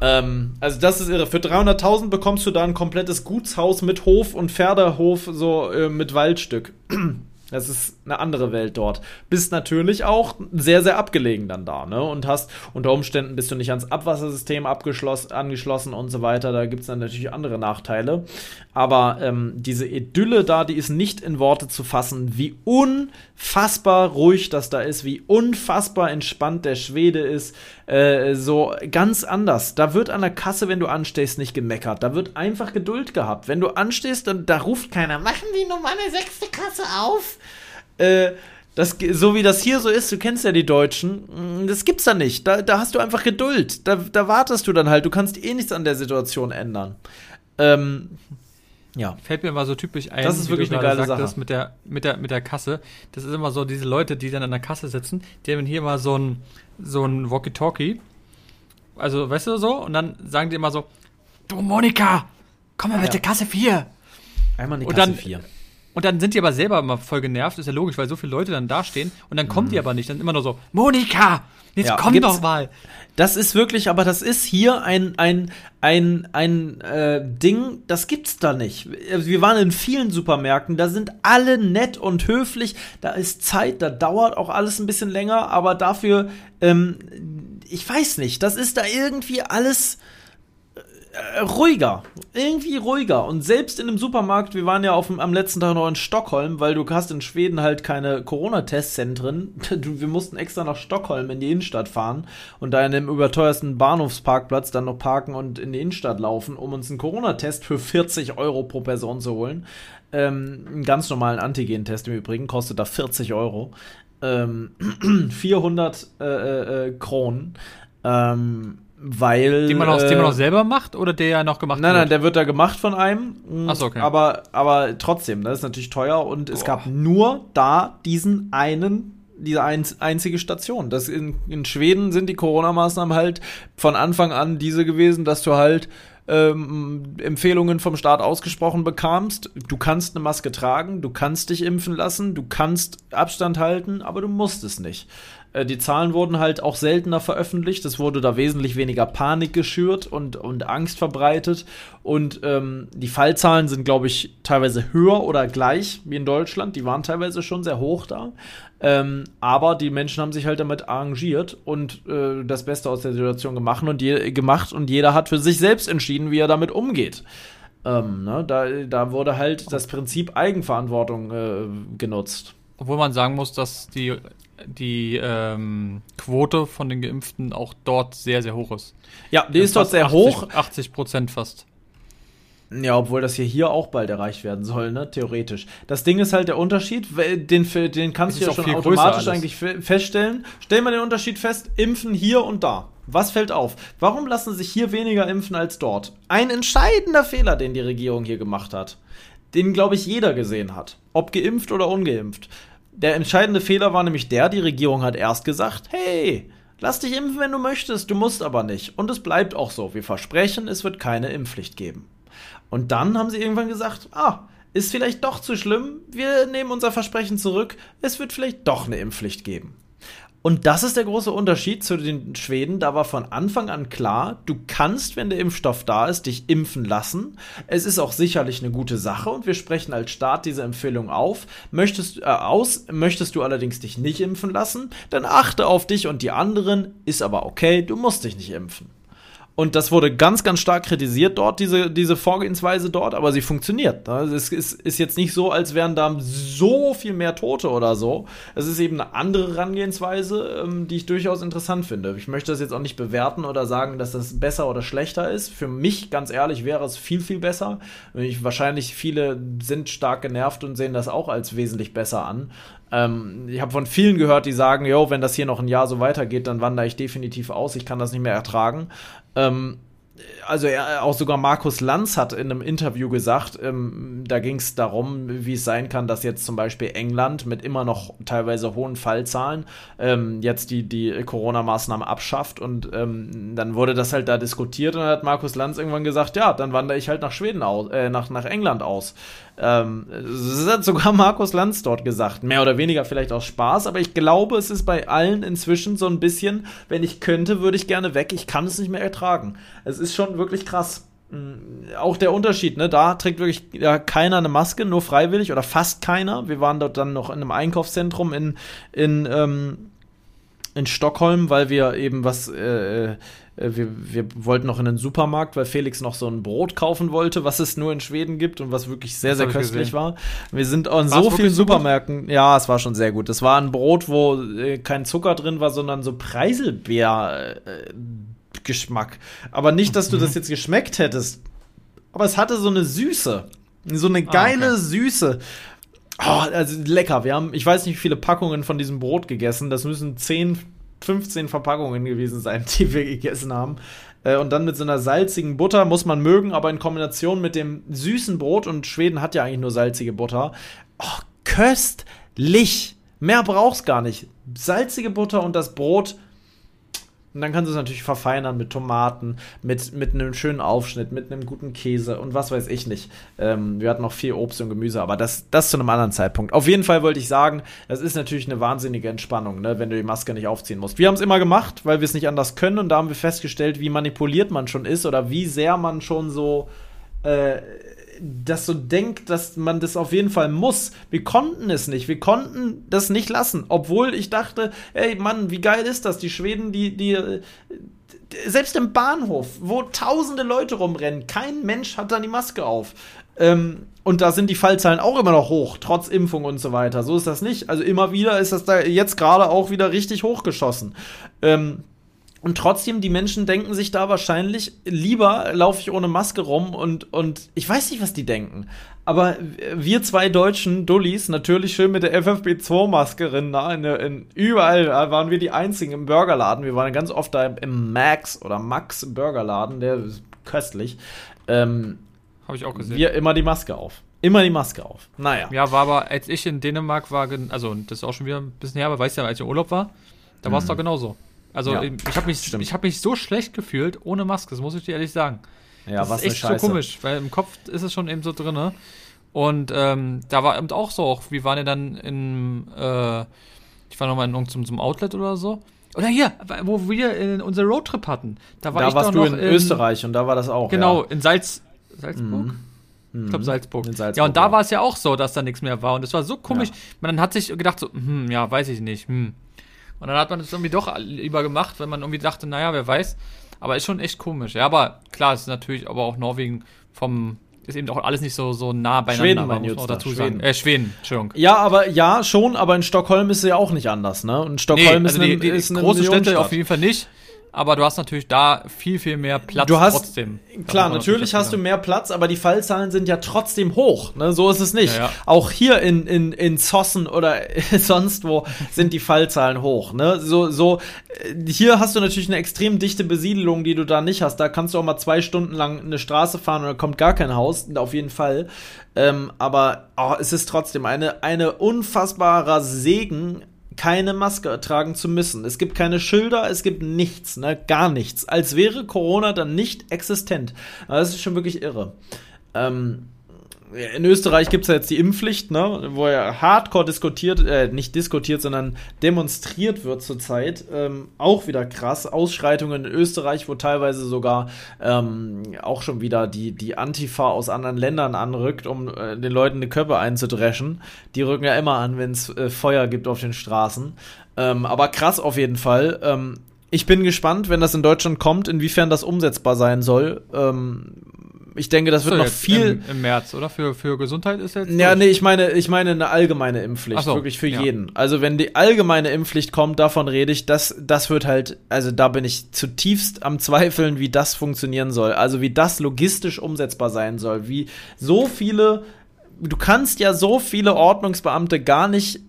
Ähm, also das ist irre. Für 300.000 bekommst du da ein komplettes Gutshaus mit Hof und Pferdehof, so äh, mit Waldstück. Das ist eine andere Welt dort. Bist natürlich auch sehr, sehr abgelegen dann da, ne? Und hast unter Umständen bist du nicht ans Abwassersystem angeschlossen und so weiter. Da gibt es dann natürlich andere Nachteile. Aber ähm, diese Idylle da, die ist nicht in Worte zu fassen, wie unfassbar ruhig das da ist, wie unfassbar entspannt der Schwede ist, äh, so ganz anders. Da wird an der Kasse, wenn du anstehst, nicht gemeckert. Da wird einfach Geduld gehabt. Wenn du anstehst, dann da ruft keiner, machen die nur meine sechste Kasse auf. Äh, das, so wie das hier so ist, du kennst ja die Deutschen, mm, das gibt's da nicht. Da, da hast du einfach Geduld. Da, da wartest du dann halt. Du kannst eh nichts an der Situation ändern. Ähm, ja. Fällt mir mal so typisch ein. Das ist wirklich eine geile Sache. Mit der, mit, der, mit der Kasse. Das ist immer so diese Leute, die dann an der Kasse sitzen, die haben hier mal so ein, so ein Walkie-Talkie. Also, weißt du so? Und dann sagen die immer so: Du Monika, komm mal ja. mit der Kasse 4. Einmal die Kasse und dann, 4. Und dann sind die aber selber immer voll genervt, ist ja logisch, weil so viele Leute dann dastehen und dann kommt mhm. die aber nicht. Dann immer nur so, Monika, jetzt ja, komm doch mal. Das ist wirklich, aber das ist hier ein, ein, ein, ein äh, Ding, das gibt's da nicht. Also wir waren in vielen Supermärkten, da sind alle nett und höflich, da ist Zeit, da dauert auch alles ein bisschen länger, aber dafür, ähm, ich weiß nicht, das ist da irgendwie alles äh, ruhiger. Irgendwie ruhiger. Und selbst in einem Supermarkt, wir waren ja auf, am letzten Tag noch in Stockholm, weil du hast in Schweden halt keine Corona-Testzentren. Wir mussten extra nach Stockholm in die Innenstadt fahren und da in dem überteuersten Bahnhofsparkplatz dann noch parken und in die Innenstadt laufen, um uns einen Corona-Test für 40 Euro pro Person zu holen. Ähm, einen ganz normalen Antigen-Test im Übrigen kostet da 40 Euro. Ähm, 400 äh, äh, äh, Kronen. Ähm, weil. Den man, auch, äh, den man auch selber macht oder der ja noch gemacht nein, wird? Nein, nein, der wird da gemacht von einem. Achso, okay. Aber, aber trotzdem, das ist natürlich teuer und Boah. es gab nur da diesen einen diese einzige Station. Das in, in Schweden sind die Corona-Maßnahmen halt von Anfang an diese gewesen, dass du halt ähm, Empfehlungen vom Staat ausgesprochen bekamst. Du kannst eine Maske tragen, du kannst dich impfen lassen, du kannst Abstand halten, aber du musst es nicht. Äh, die Zahlen wurden halt auch seltener veröffentlicht. Es wurde da wesentlich weniger Panik geschürt und, und Angst verbreitet. Und ähm, die Fallzahlen sind, glaube ich, teilweise höher oder gleich wie in Deutschland. Die waren teilweise schon sehr hoch da. Ähm, aber die Menschen haben sich halt damit arrangiert und äh, das Beste aus der Situation gemacht und, je, gemacht und jeder hat für sich selbst entschieden, wie er damit umgeht. Ähm, ne? da, da wurde halt das Prinzip Eigenverantwortung äh, genutzt. Obwohl man sagen muss, dass die die ähm, Quote von den Geimpften auch dort sehr, sehr hoch ist. Ja, die ist dort sehr 80, hoch. 80 Prozent fast. Ja, obwohl das hier, hier auch bald erreicht werden soll, ne? Theoretisch. Das Ding ist halt der Unterschied, den, den kannst du ja schon automatisch eigentlich feststellen. Stell mal den Unterschied fest, impfen hier und da. Was fällt auf? Warum lassen sich hier weniger impfen als dort? Ein entscheidender Fehler, den die Regierung hier gemacht hat. Den, glaube ich, jeder gesehen hat. Ob geimpft oder ungeimpft. Der entscheidende Fehler war nämlich der, die Regierung hat erst gesagt, hey, lass dich impfen, wenn du möchtest, du musst aber nicht. Und es bleibt auch so. Wir versprechen, es wird keine Impfpflicht geben. Und dann haben sie irgendwann gesagt, ah, ist vielleicht doch zu schlimm, wir nehmen unser Versprechen zurück, es wird vielleicht doch eine Impfpflicht geben. Und das ist der große Unterschied zu den Schweden. Da war von Anfang an klar, du kannst, wenn der Impfstoff da ist, dich impfen lassen. Es ist auch sicherlich eine gute Sache und wir sprechen als Staat diese Empfehlung auf. Möchtest, äh, aus, möchtest du allerdings dich nicht impfen lassen, dann achte auf dich und die anderen, ist aber okay, du musst dich nicht impfen. Und das wurde ganz, ganz stark kritisiert dort, diese, diese Vorgehensweise dort, aber sie funktioniert. Es ist, ist jetzt nicht so, als wären da so viel mehr Tote oder so. Es ist eben eine andere Herangehensweise, ähm, die ich durchaus interessant finde. Ich möchte das jetzt auch nicht bewerten oder sagen, dass das besser oder schlechter ist. Für mich, ganz ehrlich, wäre es viel, viel besser. Ich, wahrscheinlich viele sind stark genervt und sehen das auch als wesentlich besser an. Ähm, ich habe von vielen gehört, die sagen, yo, wenn das hier noch ein Jahr so weitergeht, dann wandere ich definitiv aus. Ich kann das nicht mehr ertragen. Ähm, also er, auch sogar Markus Lanz hat in einem Interview gesagt, ähm, da ging es darum, wie es sein kann, dass jetzt zum Beispiel England mit immer noch teilweise hohen Fallzahlen ähm, jetzt die, die Corona-Maßnahmen abschafft und ähm, dann wurde das halt da diskutiert und dann hat Markus Lanz irgendwann gesagt, ja, dann wandere ich halt nach Schweden aus, äh, nach, nach England aus. Ähm, das hat sogar Markus Lanz dort gesagt. Mehr oder weniger vielleicht aus Spaß, aber ich glaube, es ist bei allen inzwischen so ein bisschen, wenn ich könnte, würde ich gerne weg. Ich kann es nicht mehr ertragen. Es ist schon wirklich krass. Mm, auch der Unterschied, ne? Da trägt wirklich ja, keiner eine Maske, nur freiwillig oder fast keiner. Wir waren dort dann noch in einem Einkaufszentrum in, in, ähm, in Stockholm, weil wir eben was, äh, äh, wir, wir wollten noch in den Supermarkt, weil Felix noch so ein Brot kaufen wollte, was es nur in Schweden gibt und was wirklich sehr, sehr köstlich war. Wir sind in so vielen Supermärkten. Ja, es war schon sehr gut. Es war ein Brot, wo äh, kein Zucker drin war, sondern so Preiselbeer. Äh, Geschmack. Aber nicht, dass du das mhm. jetzt geschmeckt hättest. Aber es hatte so eine Süße. So eine geile ah, okay. Süße. Oh, also lecker. Wir haben, ich weiß nicht, wie viele Packungen von diesem Brot gegessen. Das müssen 10, 15 Verpackungen gewesen sein, die wir gegessen haben. Äh, und dann mit so einer salzigen Butter muss man mögen, aber in Kombination mit dem süßen Brot und Schweden hat ja eigentlich nur salzige Butter. Oh, köstlich. Mehr brauch's gar nicht. Salzige Butter und das Brot und dann kannst du es natürlich verfeinern mit Tomaten, mit, mit einem schönen Aufschnitt, mit einem guten Käse und was weiß ich nicht. Ähm, wir hatten noch viel Obst und Gemüse, aber das, das zu einem anderen Zeitpunkt. Auf jeden Fall wollte ich sagen, das ist natürlich eine wahnsinnige Entspannung, ne, wenn du die Maske nicht aufziehen musst. Wir haben es immer gemacht, weil wir es nicht anders können und da haben wir festgestellt, wie manipuliert man schon ist oder wie sehr man schon so. Äh, das so denkt, dass man das auf jeden Fall muss. Wir konnten es nicht. Wir konnten das nicht lassen. Obwohl ich dachte, ey Mann, wie geil ist das? Die Schweden, die, die, selbst im Bahnhof, wo tausende Leute rumrennen, kein Mensch hat dann die Maske auf. Ähm, und da sind die Fallzahlen auch immer noch hoch, trotz Impfung und so weiter. So ist das nicht. Also immer wieder ist das da jetzt gerade auch wieder richtig hochgeschossen. Ähm, und trotzdem, die Menschen denken sich da wahrscheinlich, lieber laufe ich ohne Maske rum und, und ich weiß nicht, was die denken. Aber wir zwei deutschen Dullis, natürlich schön mit der FFP2-Maske drin, in, in, überall waren wir die einzigen im Burgerladen. Wir waren ganz oft da im Max oder Max Burgerladen, der ist köstlich. Ähm, Habe ich auch gesehen. Wir immer die Maske auf. Immer die Maske auf. Naja. Ja, war aber, als ich in Dänemark war, also das ist auch schon wieder ein bisschen her, aber weißt du ja, als ich im Urlaub war, da war es mhm. doch genauso. Also ja, ich habe mich, hab mich so schlecht gefühlt ohne Maske, das muss ich dir ehrlich sagen. Ja, das was ist echt so komisch, weil im Kopf ist es schon eben so drin. Und ähm, da war eben auch so, auch, wir waren ja dann in, äh, ich war nochmal in irgendeinem Outlet oder so. Oder hier, wo wir in unser Roadtrip hatten. Da, war da ich warst du in, in, Österreich und da war das auch. Genau, ja. in Salz, Salzburg. Mhm. Ich glaube Salzburg. Salzburg. Ja, und da war es ja auch so, dass da nichts mehr war. Und das war so komisch. Ja. Man hat sich gedacht, so, hm, ja, weiß ich nicht. Hm. Und dann hat man es irgendwie doch lieber gemacht, wenn man irgendwie dachte, naja, wer weiß. Aber ist schon echt komisch. Ja, aber klar, es ist natürlich aber auch Norwegen vom ist eben auch alles nicht so, so nah beieinander. Schweden, mein muss dazu Schweden. sagen. Äh, Schweden, Entschuldigung. Ja, aber ja, schon, aber in Stockholm ist es ja auch nicht anders, ne? Und Stockholm nee, also ist, eine, die, die ist eine große Städte auf jeden Fall nicht aber du hast natürlich da viel, viel mehr Platz du hast, trotzdem. Klar, natürlich hast du mehr Platz, aber die Fallzahlen sind ja trotzdem hoch. Ne? So ist es nicht. Ja, ja. Auch hier in, in, in Zossen oder sonst wo sind die Fallzahlen hoch. Ne? So, so, äh, hier hast du natürlich eine extrem dichte Besiedelung, die du da nicht hast. Da kannst du auch mal zwei Stunden lang eine Straße fahren und da kommt gar kein Haus, auf jeden Fall. Ähm, aber oh, es ist trotzdem eine, eine unfassbarer Segen, keine Maske tragen zu müssen. Es gibt keine Schilder, es gibt nichts, ne? gar nichts. Als wäre Corona dann nicht existent. Das ist schon wirklich irre. Ähm, in Österreich gibt es ja jetzt die Impfpflicht, ne, wo ja hardcore diskutiert, äh, nicht diskutiert, sondern demonstriert wird zurzeit. Ähm, auch wieder krass. Ausschreitungen in Österreich, wo teilweise sogar ähm, auch schon wieder die, die Antifa aus anderen Ländern anrückt, um äh, den Leuten die Köpfe einzudreschen. Die rücken ja immer an, wenn es äh, Feuer gibt auf den Straßen. Ähm, aber krass auf jeden Fall. Ähm, ich bin gespannt, wenn das in Deutschland kommt, inwiefern das umsetzbar sein soll. Ich denke, das wird noch viel. Im, Im, März, oder? Für, für Gesundheit ist jetzt. Ja, nee, ich meine, ich meine eine allgemeine Impfpflicht. So, wirklich für ja. jeden. Also, wenn die allgemeine Impfpflicht kommt, davon rede ich, das, das wird halt, also da bin ich zutiefst am Zweifeln, wie das funktionieren soll. Also, wie das logistisch umsetzbar sein soll. Wie so viele. Du kannst ja so viele Ordnungsbeamte gar nicht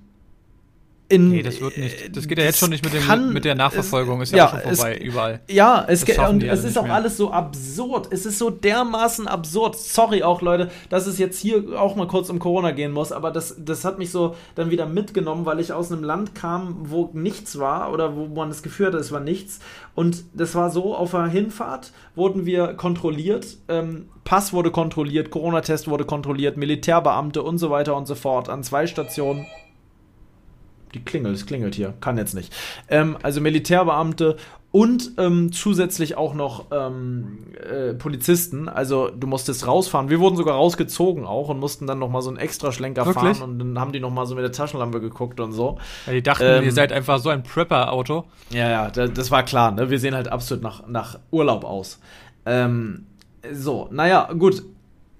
in, nee, das wird nicht. Das geht ja jetzt schon nicht mit, dem, kann, mit der Nachverfolgung, ist ja, ja schon vorbei, es, überall. Ja, es, und es ist auch mehr. alles so absurd. Es ist so dermaßen absurd. Sorry auch, Leute, dass es jetzt hier auch mal kurz um Corona gehen muss, aber das, das hat mich so dann wieder mitgenommen, weil ich aus einem Land kam, wo nichts war oder wo man das Gefühl hatte, es war nichts. Und das war so, auf der Hinfahrt wurden wir kontrolliert, ähm, Pass wurde kontrolliert, Corona-Test wurde kontrolliert, Militärbeamte und so weiter und so fort an zwei Stationen die klingelt, es klingelt hier, kann jetzt nicht. Ähm, also Militärbeamte und ähm, zusätzlich auch noch ähm, äh, Polizisten. Also du musstest rausfahren. Wir wurden sogar rausgezogen auch und mussten dann noch mal so einen extra Schlenker Wirklich? fahren und dann haben die noch mal so mit der Taschenlampe geguckt und so. Ja, die dachten, Ähm, ihr seid einfach so ein Prepper-Auto. Ja, ja, da, das war klar. Ne? Wir sehen halt absolut nach, nach Urlaub aus. Ähm, so, naja, gut.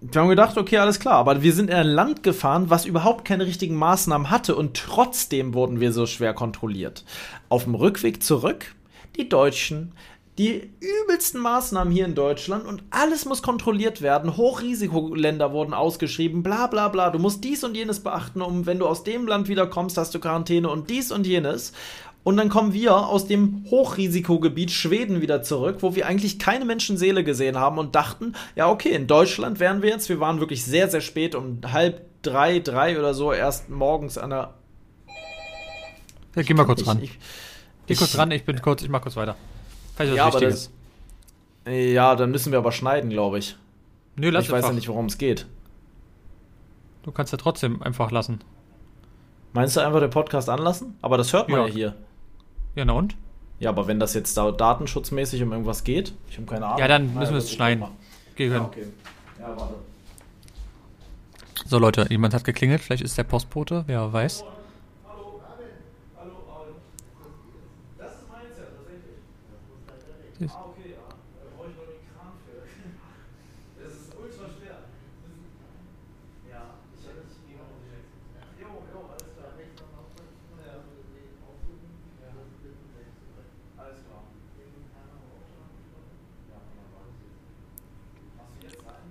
Wir haben gedacht, okay, alles klar, aber wir sind in ein Land gefahren, was überhaupt keine richtigen Maßnahmen hatte und trotzdem wurden wir so schwer kontrolliert. Auf dem Rückweg zurück, die Deutschen, die übelsten Maßnahmen hier in Deutschland und alles muss kontrolliert werden. Hochrisikoländer wurden ausgeschrieben, bla bla bla. Du musst dies und jenes beachten, um wenn du aus dem Land wiederkommst, hast du Quarantäne und dies und jenes. Und dann kommen wir aus dem Hochrisikogebiet Schweden wieder zurück, wo wir eigentlich keine Menschenseele gesehen haben und dachten, ja, okay, in Deutschland wären wir jetzt. Wir waren wirklich sehr, sehr spät, um halb drei, drei oder so, erst morgens an der. Ja, geh mal kurz Ich- ran. ich- Geh kurz ich- ran, ich bin kurz, ich mach kurz weiter. Vielleicht Ja, was Wichtiges. Ja, dann müssen wir aber schneiden, glaube ich. Nö, lass ich weiß einfach. ja nicht, worum es geht. Du kannst ja trotzdem einfach lassen. Meinst du einfach den Podcast anlassen? Aber das hört man ja, Ja. hier. Ja, na und? Ja, aber wenn das jetzt da datenschutzmäßig um irgendwas geht, ich habe keine Ahnung. Ja, dann müssen Naja, wir es schneiden. Geh Ja, okay. Ja, warte. So, Leute, jemand hat geklingelt. Vielleicht ist der Postbote, wer weiß. Das ist meins ja tatsächlich. Ist- okay, ja. Da brauche ich noch den Kran für. Das ist ultra schwer. Ja, ich hätte es nie noch direkt. Jo, jo, alles klar. Ja. Ja. Alles klar. Ja, wunderbar. Machst du jetzt rein?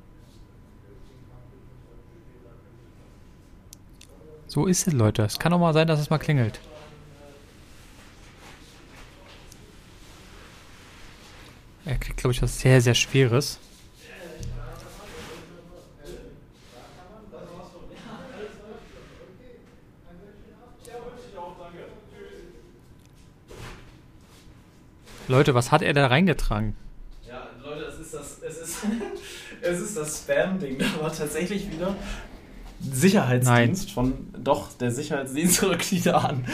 So ist es, Leute. Es kann auch mal sein, dass es mal klingelt. Er kriegt, glaube ich, was sehr, sehr Schweres. Leute, was hat er da reingetragen? Ja, Leute, es ist das, es ist, es ist das Spam-Ding. Da war tatsächlich wieder Sicherheitsdienst von, doch, der Sicherheitsdienst rückt wieder an.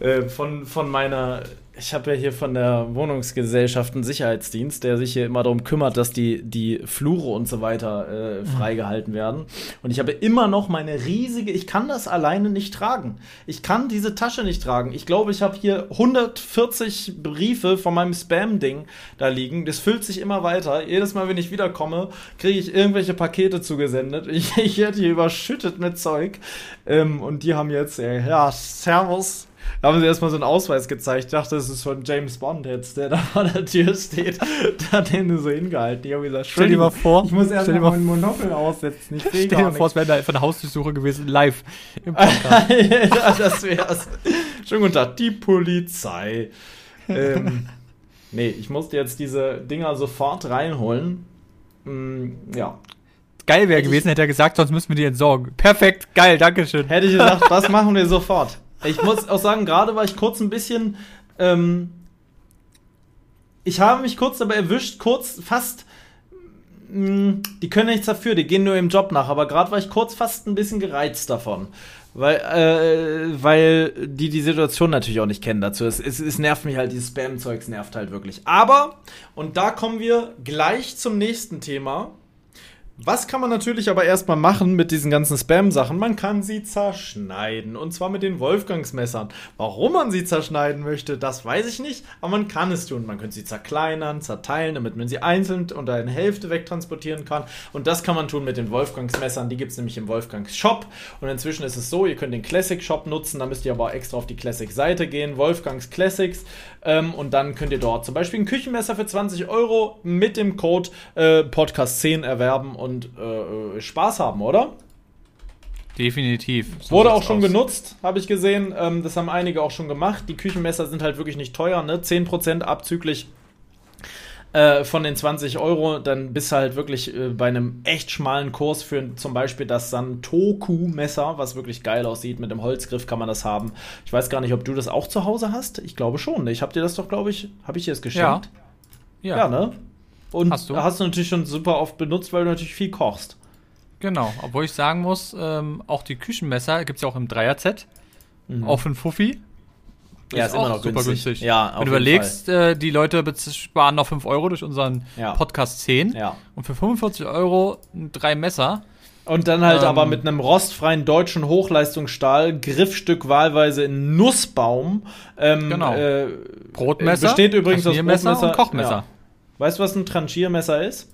Äh, von, von meiner, ich habe ja hier von der Wohnungsgesellschaft einen Sicherheitsdienst, der sich hier immer darum kümmert, dass die, die Flure und so weiter äh, freigehalten werden. Und ich habe immer noch meine riesige, ich kann das alleine nicht tragen. Ich kann diese Tasche nicht tragen. Ich glaube, ich habe hier 140 Briefe von meinem Spam-Ding da liegen. Das füllt sich immer weiter. Jedes Mal, wenn ich wiederkomme, kriege ich irgendwelche Pakete zugesendet. Ich, ich werde hier überschüttet mit Zeug. Ähm, und die haben jetzt, äh, ja, Servus. Da haben sie erstmal so einen Ausweis gezeigt. Ich dachte, das ist von James Bond jetzt, der da vor der Tür steht. Der hat den so hingehalten. Ich habe gesagt, Stell dir mal vor, ich muss erst mal mal mein Monokel aussetzen. Ich Stell dir vor, nichts. es wäre da einfach eine Hausdurchsuche gewesen, live im Podcast. ja, das wär's. Schönen guten Tag, die Polizei. ähm, nee, ich musste jetzt diese Dinger sofort reinholen. Mm, ja. Geil wäre gewesen, hätte er gesagt, sonst müssen wir die entsorgen. Perfekt, geil, Dankeschön. Hätte ich gesagt, das machen wir sofort. Ich muss auch sagen, gerade war ich kurz ein bisschen. Ähm, ich habe mich kurz dabei erwischt, kurz fast. mh, Die können nichts dafür, die gehen nur im Job nach, aber gerade war ich kurz fast ein bisschen gereizt davon. Weil, äh, weil die die Situation natürlich auch nicht kennen dazu. Es, es, es nervt mich halt, dieses Spam-Zeugs nervt halt wirklich. Aber, und da kommen wir gleich zum nächsten Thema. Was kann man natürlich aber erstmal machen mit diesen ganzen Spam-Sachen? Man kann sie zerschneiden. Und zwar mit den Wolfgangsmessern. Warum man sie zerschneiden möchte, das weiß ich nicht. Aber man kann es tun. Man könnte sie zerkleinern, zerteilen, damit man sie einzeln unter eine Hälfte wegtransportieren kann. Und das kann man tun mit den Wolfgangsmessern. Die gibt es nämlich im Wolfgangs Shop. Und inzwischen ist es so, ihr könnt den Classic Shop nutzen. Da müsst ihr aber extra auf die Classic-Seite gehen. Wolfgangs Classics. Ähm, und dann könnt ihr dort zum Beispiel ein Küchenmesser für 20 Euro mit dem Code äh, Podcast10 erwerben und äh, Spaß haben, oder? Definitiv. So Wurde auch schon aus. genutzt, habe ich gesehen. Ähm, das haben einige auch schon gemacht. Die Küchenmesser sind halt wirklich nicht teuer, ne? 10% abzüglich äh, von den 20 Euro. Dann bist du halt wirklich äh, bei einem echt schmalen Kurs für zum Beispiel das Santoku-Messer, was wirklich geil aussieht. Mit dem Holzgriff kann man das haben. Ich weiß gar nicht, ob du das auch zu Hause hast. Ich glaube schon. ne? Ich habe dir das doch, glaube ich, habe ich dir das geschenkt? Ja, Ja, ne? Und Hast du? hast du natürlich schon super oft benutzt, weil du natürlich viel kochst. genau. Obwohl ich sagen muss, ähm, auch die Küchenmesser gibt es ja auch im Dreier-Set. Mhm. Auch für einen Fuffi. Ja, ist, ist immer noch super günstig. günstig. Ja, Wenn du überlegst, äh, die Leute sparen noch 5 Euro durch unseren ja. Podcast 10 ja. und für 45 Euro drei Messer. Und dann halt ähm, aber mit einem rostfreien deutschen Hochleistungsstahl, Griffstück wahlweise in Nussbaum. Ähm, genau. Äh, Brotmesser. Besteht übrigens aus Brotmesser und Kochmesser. Ja. Weißt du, was ein Tranchiermesser ist?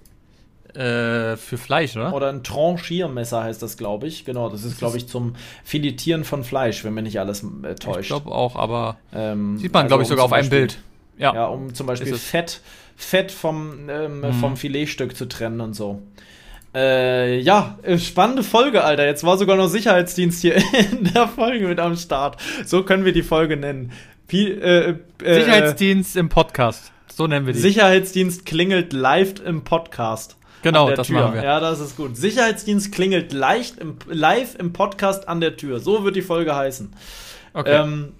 Äh, für Fleisch, oder? Oder ein Tranchiermesser heißt das, glaube ich. Genau, das ist, glaube ich, zum Filetieren von Fleisch, wenn mir nicht alles äh, täuscht. Ich glaube auch, aber ähm, sieht man, also glaube ich, sogar um auf einem Bild. Ja. ja, um zum Beispiel Fett, Fett vom, ähm, mhm. vom Filetstück zu trennen und so. Äh, ja, äh, spannende Folge, Alter. Jetzt war sogar noch Sicherheitsdienst hier in der Folge mit am Start. So können wir die Folge nennen. P äh, äh, Sicherheitsdienst im Podcast. So nennen wir die. Sicherheitsdienst klingelt live im Podcast. Genau, das Tür. machen wir. Ja, das ist gut. Sicherheitsdienst klingelt leicht im, live im Podcast an der Tür. So wird die Folge heißen. Okay. Ähm,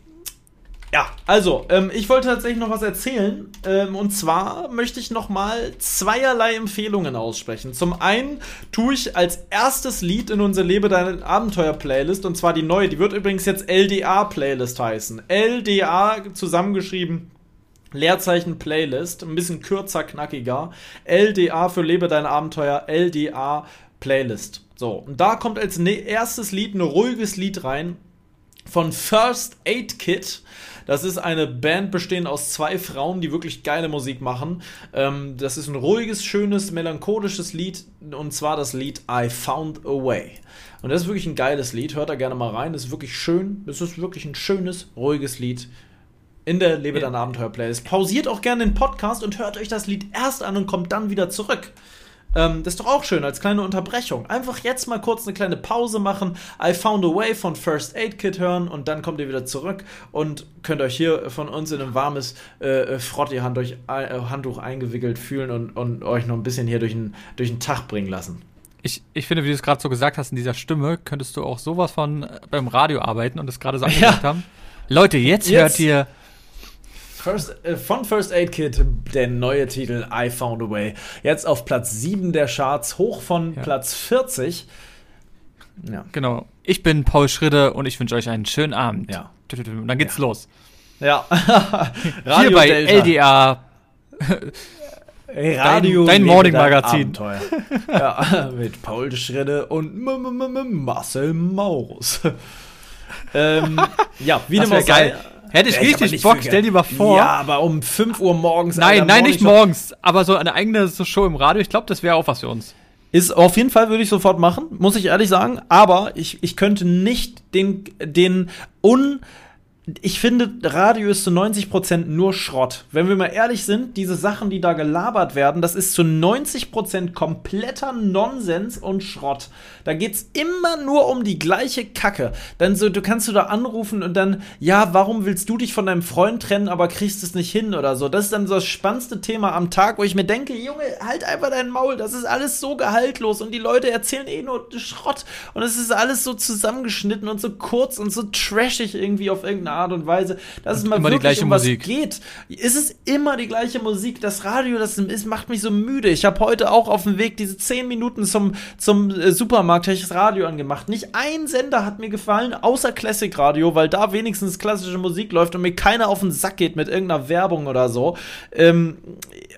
ja, also, ähm, ich wollte tatsächlich noch was erzählen. Ähm, und zwar möchte ich noch mal zweierlei Empfehlungen aussprechen. Zum einen tue ich als erstes Lied in unsere Lebe dein Abenteuer-Playlist, und zwar die neue. Die wird übrigens jetzt LDA-Playlist heißen. LDA zusammengeschrieben Leerzeichen Playlist, ein bisschen kürzer, knackiger. LDA für Lebe dein Abenteuer, LDA Playlist. So, und da kommt als ne erstes Lied ein ruhiges Lied rein von First Aid Kit. Das ist eine Band bestehend aus zwei Frauen, die wirklich geile Musik machen. Ähm, das ist ein ruhiges, schönes, melancholisches Lied und zwar das Lied I Found a Way. Und das ist wirklich ein geiles Lied. Hört da gerne mal rein. Das ist wirklich schön. Das ist wirklich ein schönes, ruhiges Lied in der Lebe dein Abenteuer Playlist. Pausiert auch gerne den Podcast und hört euch das Lied erst an und kommt dann wieder zurück. Ähm, das ist doch auch schön als kleine Unterbrechung. Einfach jetzt mal kurz eine kleine Pause machen, I Found a Way von First Aid Kit hören und dann kommt ihr wieder zurück und könnt euch hier von uns in ein warmes äh, Frotti-Handtuch äh, Handtuch eingewickelt fühlen und, und euch noch ein bisschen hier durch den, durch den Tag bringen lassen. Ich, ich finde, wie du es gerade so gesagt hast, in dieser Stimme könntest du auch sowas von äh, beim Radio arbeiten und es gerade so angesagt ja. haben. Leute, jetzt, jetzt hört ihr First, äh, von First Aid Kit der neue Titel I Found a Way. Jetzt auf Platz 7 der Charts, hoch von ja. Platz 40. Ja. Genau. Ich bin Paul Schridde und ich wünsche euch einen schönen Abend. Ja. Und dann geht's ja. los. Ja. Radio Hier bei Delta. LDA. Radio dein, dein Morning-Magazin. ja, mit Paul Schridde und Marcel Maurus. ähm, ja, wie dem auch sei. Hätte ich richtig Bock, stell dir mal vor. Ja, aber um 5 Uhr morgens. Nein, Alter, nein, nicht morgens. Aber so eine eigene Show im Radio, ich glaube, das wäre auch was für uns. Ist auf jeden Fall würde ich sofort machen, muss ich ehrlich sagen. Aber ich, ich könnte nicht den, den un ich finde, Radio ist zu 90% nur Schrott. Wenn wir mal ehrlich sind, diese Sachen, die da gelabert werden, das ist zu 90% kompletter Nonsens und Schrott. Da geht's immer nur um die gleiche Kacke. Dann so, du kannst du da anrufen und dann, ja, warum willst du dich von deinem Freund trennen, aber kriegst es nicht hin oder so. Das ist dann so das spannendste Thema am Tag, wo ich mir denke, Junge, halt einfach dein Maul. Das ist alles so gehaltlos und die Leute erzählen eh nur Schrott. Und es ist alles so zusammengeschnitten und so kurz und so trashig irgendwie auf irgendeine Art und Weise, dass es mal immer wirklich um Musik. was geht. Ist es immer die gleiche Musik? Das Radio, das ist, macht mich so müde. Ich habe heute auch auf dem Weg diese 10 Minuten zum, zum äh, Supermarkt habe ich das Radio angemacht. Nicht ein Sender hat mir gefallen, außer Classic Radio, weil da wenigstens klassische Musik läuft und mir keiner auf den Sack geht mit irgendeiner Werbung oder so. Ähm,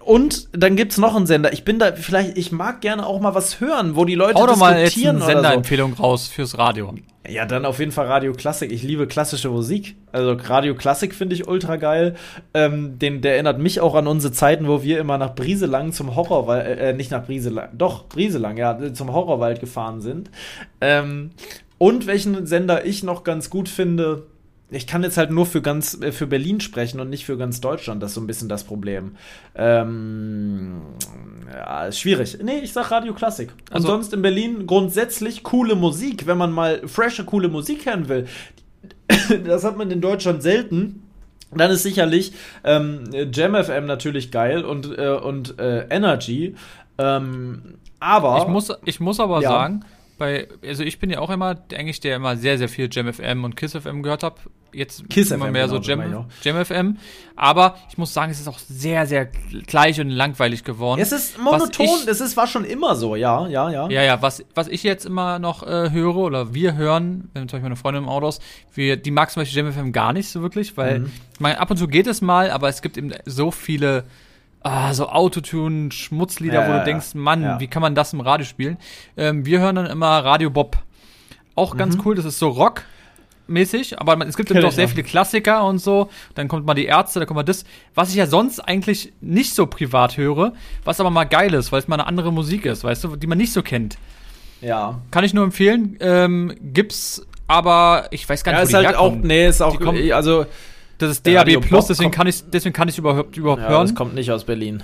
und dann gibt es noch einen Sender. Ich bin da, vielleicht, ich mag gerne auch mal was hören, wo die Leute Hau doch mal jetzt eine Senderempfehlung so. raus fürs Radio. Ja, dann auf jeden Fall Radio Klassik. Ich liebe klassische Musik. Also Radio Klassik finde ich ultra geil. Ähm, den, der erinnert mich auch an unsere Zeiten, wo wir immer nach Brieselang zum Horrorwald, äh, äh, nicht nach Brieselang, doch, Brieselang, ja, zum Horrorwald gefahren sind. Ähm, und welchen Sender ich noch ganz gut finde, ich kann jetzt halt nur für ganz äh, für Berlin sprechen und nicht für ganz Deutschland. Das ist so ein bisschen das Problem. Ähm, ja, ist schwierig. Nee, ich sag Radio Klassik. Also, sonst in Berlin grundsätzlich coole Musik, wenn man mal frische, coole Musik hören will. das hat man in Deutschland selten. Dann ist sicherlich ähm, Jam FM natürlich geil und, äh, und äh, Energy. Ähm, aber. Ich muss, ich muss aber ja. sagen, bei, also ich bin ja auch immer eigentlich der immer sehr, sehr viel Jam FM und Kiss FM gehört habe. Jetzt Kiss immer FM, mehr genau, so Jam, Jam FM. Aber ich muss sagen, es ist auch sehr, sehr gleich und langweilig geworden. Es ist monoton, ich- es ist, war schon immer so, ja, ja, ja. Ja, ja, was, was ich jetzt immer noch äh, höre oder wir hören, wenn zum Beispiel meine Freundin im Auto ist, wir, die mag zum Beispiel JamFM gar nicht so wirklich, weil Mhm. ich meine, ab und zu geht es mal, aber es gibt eben so viele ah, so Autotune, Schmutzlieder, Ja, wo du denkst, Mann, ja. wie kann man das im Radio spielen? Ähm, wir hören dann immer Radio Bob. Auch Mhm. ganz cool, das ist so Rock. Mäßig, aber man, es gibt eben auch ich sehr viele Klassiker und so. Dann kommt mal die Ärzte, dann kommt mal das, was ich ja sonst eigentlich nicht so privat höre, was aber mal geil ist, weil es mal eine andere Musik ist, weißt du, die man nicht so kennt. ja. Kann ich nur empfehlen. Ähm, gibt's, aber ich weiß gar nicht, Ja, wo ist die halt auch, herkommen. nee, ist auch, also, Das ist Der DAB Plus, deswegen kann ich, deswegen kann ich überhaupt überhaupt ja, hören. das kommt nicht aus Berlin.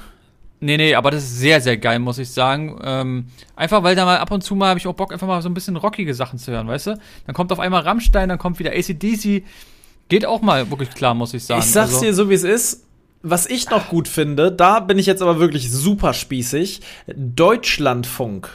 Nee, nee, aber das ist sehr, sehr geil, muss ich sagen. Ähm, einfach, weil da mal ab und zu mal habe ich auch Bock, einfach mal so ein bisschen rockige Sachen zu hören, weißt du? Dann kommt auf einmal Rammstein, dann kommt wieder ACDC. Geht auch mal wirklich klar, muss ich sagen. Ich sag's Also- dir so, wie es ist. Was ich noch gut finde, da bin ich jetzt aber wirklich super spießig. Deutschlandfunk.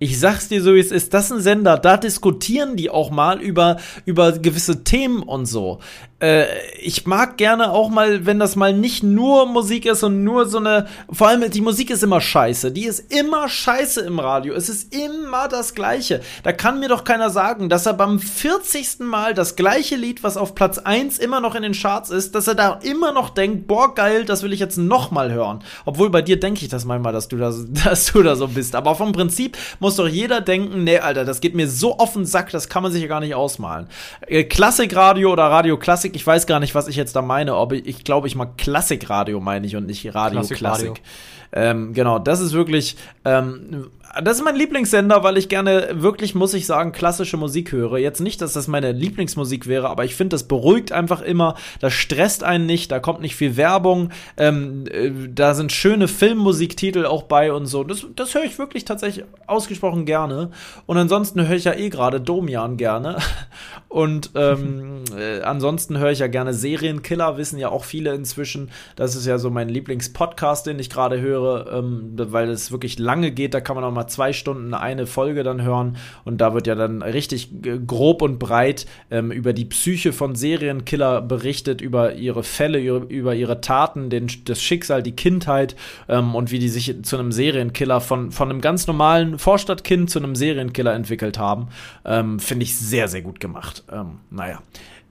Ich sag's dir so, wie es ist. Das ist ein Sender, da diskutieren die auch mal über, über gewisse Themen und so. Äh, ich mag gerne auch mal, wenn das mal nicht nur Musik ist und nur so eine, vor allem die Musik ist immer scheiße. Die ist immer scheiße im Radio. Es ist immer das Gleiche. Da kann mir doch keiner sagen, dass er beim 40. Mal das gleiche Lied, was auf Platz 1 immer noch in den Charts ist, dass er da immer noch denkt, boah, geil, das will ich jetzt noch mal hören. Obwohl bei dir denke ich das manchmal, dass du da, dass du da so bist. Aber vom Prinzip muss doch jeder denken, nee, Alter, das geht mir so auf den Sack, das kann man sich ja gar nicht ausmalen. Äh, Klassikradio oder Radio Klassik, ich weiß gar nicht, was ich jetzt da meine, ob ich, ich glaube, ich mag Klassikradio meine ich und nicht Radio Klassikradio. Klassik. Ähm, genau, das ist wirklich, ähm, das ist mein Lieblingssender, weil ich gerne wirklich, muss ich sagen, klassische Musik höre. Jetzt nicht, dass das meine Lieblingsmusik wäre, aber ich finde, das beruhigt einfach immer, das stresst einen nicht, da kommt nicht viel Werbung, ähm, äh, da sind schöne Filmmusiktitel auch bei und so. Das, das höre ich wirklich tatsächlich ausgesprochen gerne. Und ansonsten höre ich ja eh gerade Domian gerne. Und ähm, äh, ansonsten höre ich ja gerne Serienkiller, wissen ja auch viele inzwischen. Das ist ja so mein Lieblingspodcast, den ich gerade höre, ähm, weil es wirklich lange geht. Da kann man auch mal zwei Stunden eine Folge dann hören. Und da wird ja dann richtig grob und breit ähm, über die Psyche von Serienkiller berichtet, über ihre Fälle, über, über ihre Taten, den, das Schicksal, die Kindheit ähm, und wie die sich zu einem Serienkiller von, von einem ganz normalen Vorstadtkind zu einem Serienkiller entwickelt haben. Ähm, Finde ich sehr, sehr gut gemacht. Ähm, naja.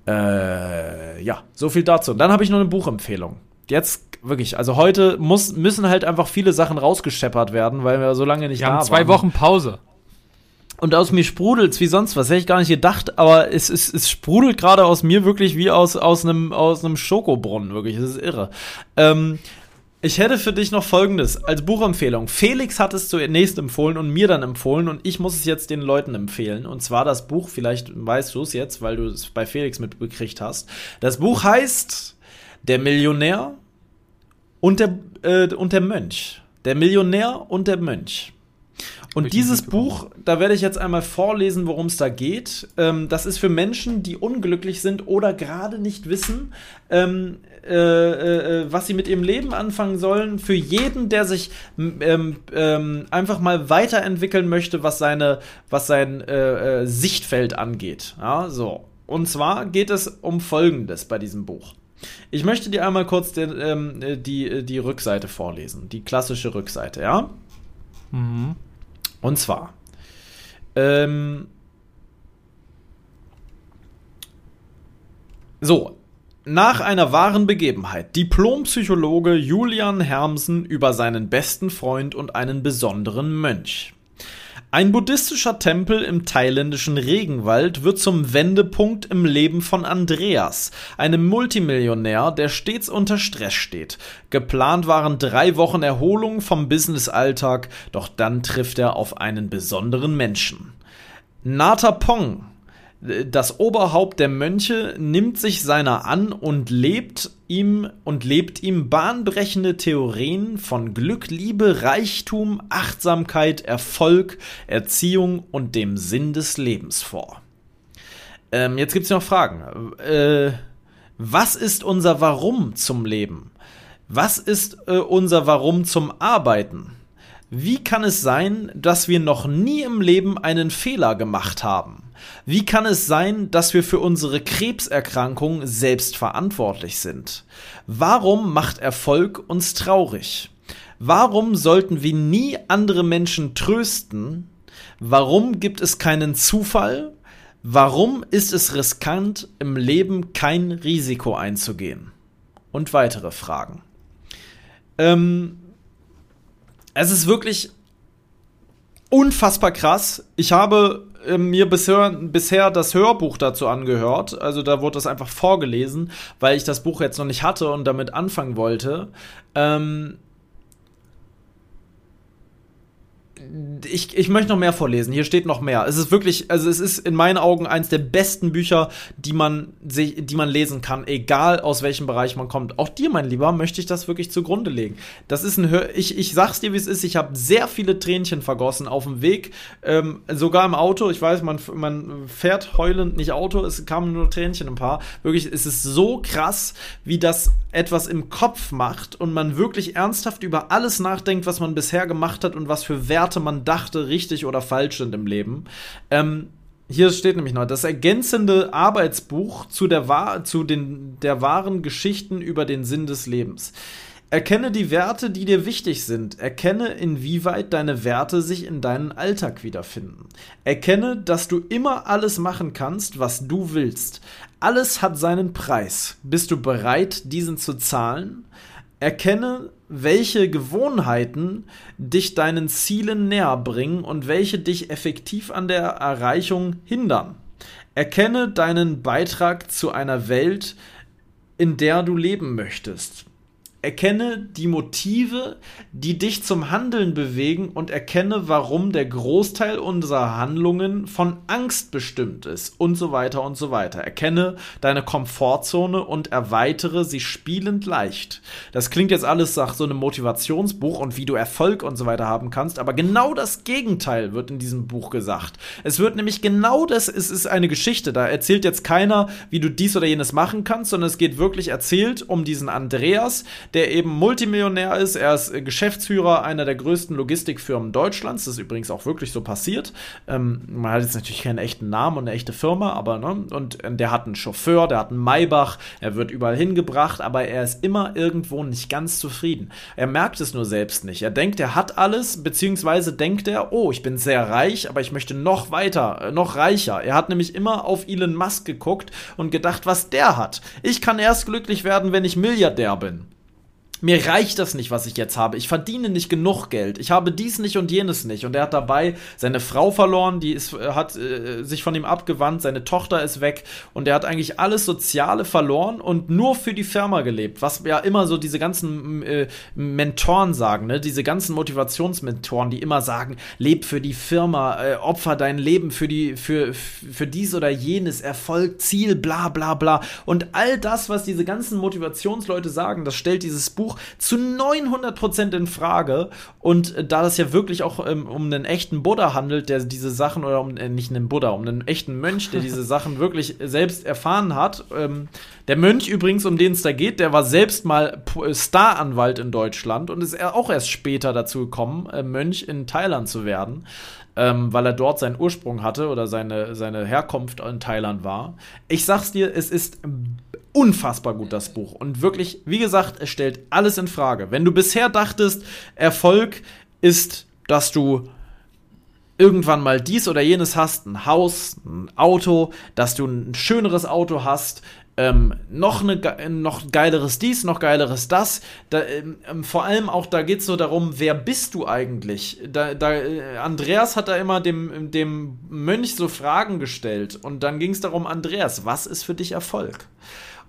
Äh, ja, so viel dazu. Und dann habe ich noch eine Buchempfehlung. Jetzt wirklich, also heute muss, müssen halt einfach viele Sachen rausgescheppert werden, weil wir so lange nicht Wir da haben zwei waren. Wochen Pause. Und aus mir sprudelt's wie sonst was. Hätte ich gar nicht gedacht, aber es, es, es sprudelt gerade aus mir wirklich wie aus, aus einem aus einem Schokobrunnen, wirklich. Das ist irre. Ähm, ich hätte für dich noch folgendes als Buchempfehlung. Felix hat es zunächst empfohlen und mir dann empfohlen und ich muss es jetzt den Leuten empfehlen. Und zwar das Buch, vielleicht weißt du es jetzt, weil du es bei Felix mitbekriegt hast. Das Buch heißt Der Millionär und der, äh, und der Mönch. Der Millionär und der Mönch. Und dieses. Buch, da werde ich jetzt einmal vorlesen, worum es da geht. Ähm, das ist für Menschen, die unglücklich sind oder gerade nicht wissen, ähm, äh, äh, was sie mit ihrem Leben anfangen sollen. Für jeden, der sich ähm, ähm, einfach mal weiterentwickeln möchte, was seine, was sein äh, äh, Sichtfeld angeht. Ja, so. Und zwar geht es um Folgendes bei diesem Buch. Ich möchte dir einmal kurz ähm, äh, die, die Rückseite vorlesen, die klassische Rückseite, ja? Mhm. Und zwar, ähm, so, nach einer wahren Begebenheit, Diplompsychologe Julian Hermsen über seinen besten Freund und einen besonderen Mönch. Ein buddhistischer Tempel im thailändischen Regenwald wird zum Wendepunkt im Leben von Andreas, einem Multimillionär, der stets unter Stress steht. Geplant waren drei Wochen Erholung vom Businessalltag, doch dann trifft er auf einen besonderen Menschen. Nata Pong, das Oberhaupt der Mönche, nimmt sich seiner an und lebt ihm und lebt ihm bahnbrechende Theorien von Glück, Liebe, Reichtum, Achtsamkeit, Erfolg, Erziehung und dem Sinn des Lebens vor. Ähm, jetzt gibt's noch Fragen. Äh, was ist unser Warum zum Leben? Was ist äh, unser Warum zum Arbeiten? Wie kann es sein, dass wir noch nie im Leben einen Fehler gemacht haben? Wie kann es sein, dass wir für unsere Krebserkrankung selbst verantwortlich sind? Warum macht Erfolg uns traurig? Warum sollten wir nie andere Menschen trösten? Warum gibt es keinen Zufall? Warum ist es riskant, im Leben kein Risiko einzugehen? Und weitere Fragen. Ähm, es ist wirklich unfassbar krass. Ich habe äh, mir bisher, bisher das Hörbuch dazu angehört. Also da wurde das einfach vorgelesen, weil ich das Buch jetzt noch nicht hatte und damit anfangen wollte. Ähm, ich, ich möchte noch mehr vorlesen. Hier steht noch mehr. Es ist wirklich, also es ist in meinen Augen eines der besten Bücher, die man, die man lesen kann, egal aus welchem Bereich man kommt. Auch dir, mein Lieber, möchte ich das wirklich zugrunde legen. Das ist ein, ich, ich sag's dir, wie es ist. Ich habe sehr viele Tränchen vergossen auf dem Weg, ähm, sogar im Auto. Ich weiß, man, man fährt heulend nicht Auto. Es kamen nur Tränchen ein paar. Wirklich, es ist so krass, wie das etwas im Kopf macht und man wirklich ernsthaft über alles nachdenkt, was man bisher gemacht hat und was für Werte Werte man dachte, richtig oder falsch sind im Leben. Ähm, hier steht nämlich noch das ergänzende Arbeitsbuch zu der, zu den, der wahren Geschichten über den Sinn des Lebens. Erkenne die Werte, die dir wichtig sind. Erkenne, inwieweit deine Werte sich in deinem Alltag wiederfinden. Erkenne, dass du immer alles machen kannst, was du willst. Alles hat seinen Preis. Bist du bereit, diesen zu zahlen? Erkenne, welche Gewohnheiten dich deinen Zielen näher bringen und welche dich effektiv an der Erreichung hindern. Erkenne deinen Beitrag zu einer Welt, in der du leben möchtest. Erkenne die Motive, die dich zum Handeln bewegen und erkenne, warum der Großteil unserer Handlungen von Angst bestimmt ist und so weiter und so weiter. Erkenne deine Komfortzone und erweitere sie spielend leicht. Das klingt jetzt alles nach so einem Motivationsbuch und wie du Erfolg und so weiter haben kannst, aber genau das Gegenteil wird in diesem Buch gesagt. Es wird nämlich genau das, es ist eine Geschichte, da erzählt jetzt keiner, wie du dies oder jenes machen kannst, sondern es geht wirklich erzählt um diesen Andreas, der der eben Multimillionär ist. Er ist Geschäftsführer einer der größten Logistikfirmen Deutschlands. Das ist übrigens auch wirklich so passiert. Ähm, man hat jetzt natürlich keinen echten Namen und eine echte Firma, aber ne, und äh, der hat einen Chauffeur, der hat einen Maybach, er wird überall hingebracht, aber er ist immer irgendwo nicht ganz zufrieden. Er merkt es nur selbst nicht. Er denkt, er hat alles, beziehungsweise denkt er, oh, ich bin sehr reich, aber ich möchte noch weiter, äh, noch reicher. Er hat nämlich immer auf Elon Musk geguckt und gedacht, was der hat. Ich kann erst glücklich werden, wenn ich Milliardär bin mir reicht das nicht, was ich jetzt habe. Ich verdiene nicht genug Geld. Ich habe dies nicht und jenes nicht. Und er hat dabei seine Frau verloren, die ist, hat äh, sich von ihm abgewandt, seine Tochter ist weg und er hat eigentlich alles Soziale verloren und nur für die Firma gelebt. Was ja immer so diese ganzen äh, Mentoren sagen, ne? Diese ganzen Motivationsmentoren, die immer sagen, leb für die Firma, äh, opfer dein Leben für die, für, für dies oder jenes, Erfolg, Ziel, bla bla bla. Und all das, was diese ganzen Motivationsleute sagen, das stellt dieses Buch Buch zu 900% in Frage. Und äh, da das ja wirklich auch ähm, um einen echten Buddha handelt, der diese Sachen, oder um, äh, nicht einen Buddha, um einen echten Mönch, der diese Sachen wirklich selbst erfahren hat. Ähm, der Mönch übrigens, um den es da geht, der war selbst mal äh, Staranwalt in Deutschland und ist auch erst später dazu gekommen, äh, Mönch in Thailand zu werden ähm, weil er dort seinen Ursprung hatte oder seine, seine Herkunft in Thailand war. Ich sag's dir, es ist unfassbar gut, das Buch. Und wirklich, wie gesagt, es stellt alles in Frage. Wenn du bisher dachtest, Erfolg ist, dass du irgendwann mal dies oder jenes hast, ein Haus, ein Auto, dass du ein schöneres Auto hast, ähm, noch, eine, noch geileres dies, noch geileres das. Da, ähm, ähm vor allem auch, da geht es so darum, wer bist du eigentlich? Da, da, äh, Andreas hat da immer dem, dem Mönch so Fragen gestellt und dann ging es darum, Andreas, was ist für dich Erfolg?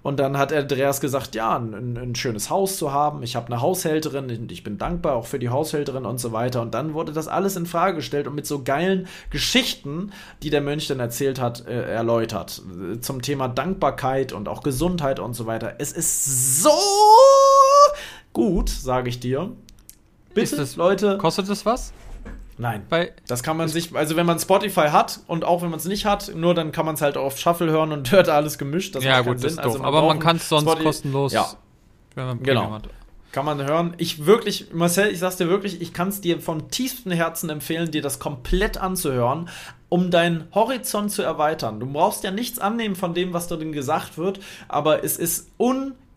Und dann hat Andreas gesagt, ja, ein, ein schönes Haus zu haben. Ich habe eine Haushälterin, ich bin dankbar auch für die Haushälterin und so weiter. Und dann wurde das alles in Frage gestellt und mit so geilen Geschichten, die der Mönch dann erzählt hat, äh, erläutert. Zum Thema Dankbarkeit und auch Gesundheit und so weiter. Es ist so gut, sage ich dir. Bitte, Leute. Kostet das was? Nein. Bei das kann man sich, also wenn man Spotify hat und auch wenn man es nicht hat, nur dann kann man es halt auf Shuffle hören und hört alles gemischt. Das ja, gut, das ist also Aber man kann es sonst Spotify kostenlos. Ja. Genau. Hat. Kann man hören. Ich wirklich, Marcel, ich sag's dir wirklich, ich kann es dir vom tiefsten Herzen empfehlen, dir das komplett anzuhören, um deinen Horizont zu erweitern. Du brauchst ja nichts annehmen von dem, was darin gesagt wird, aber es ist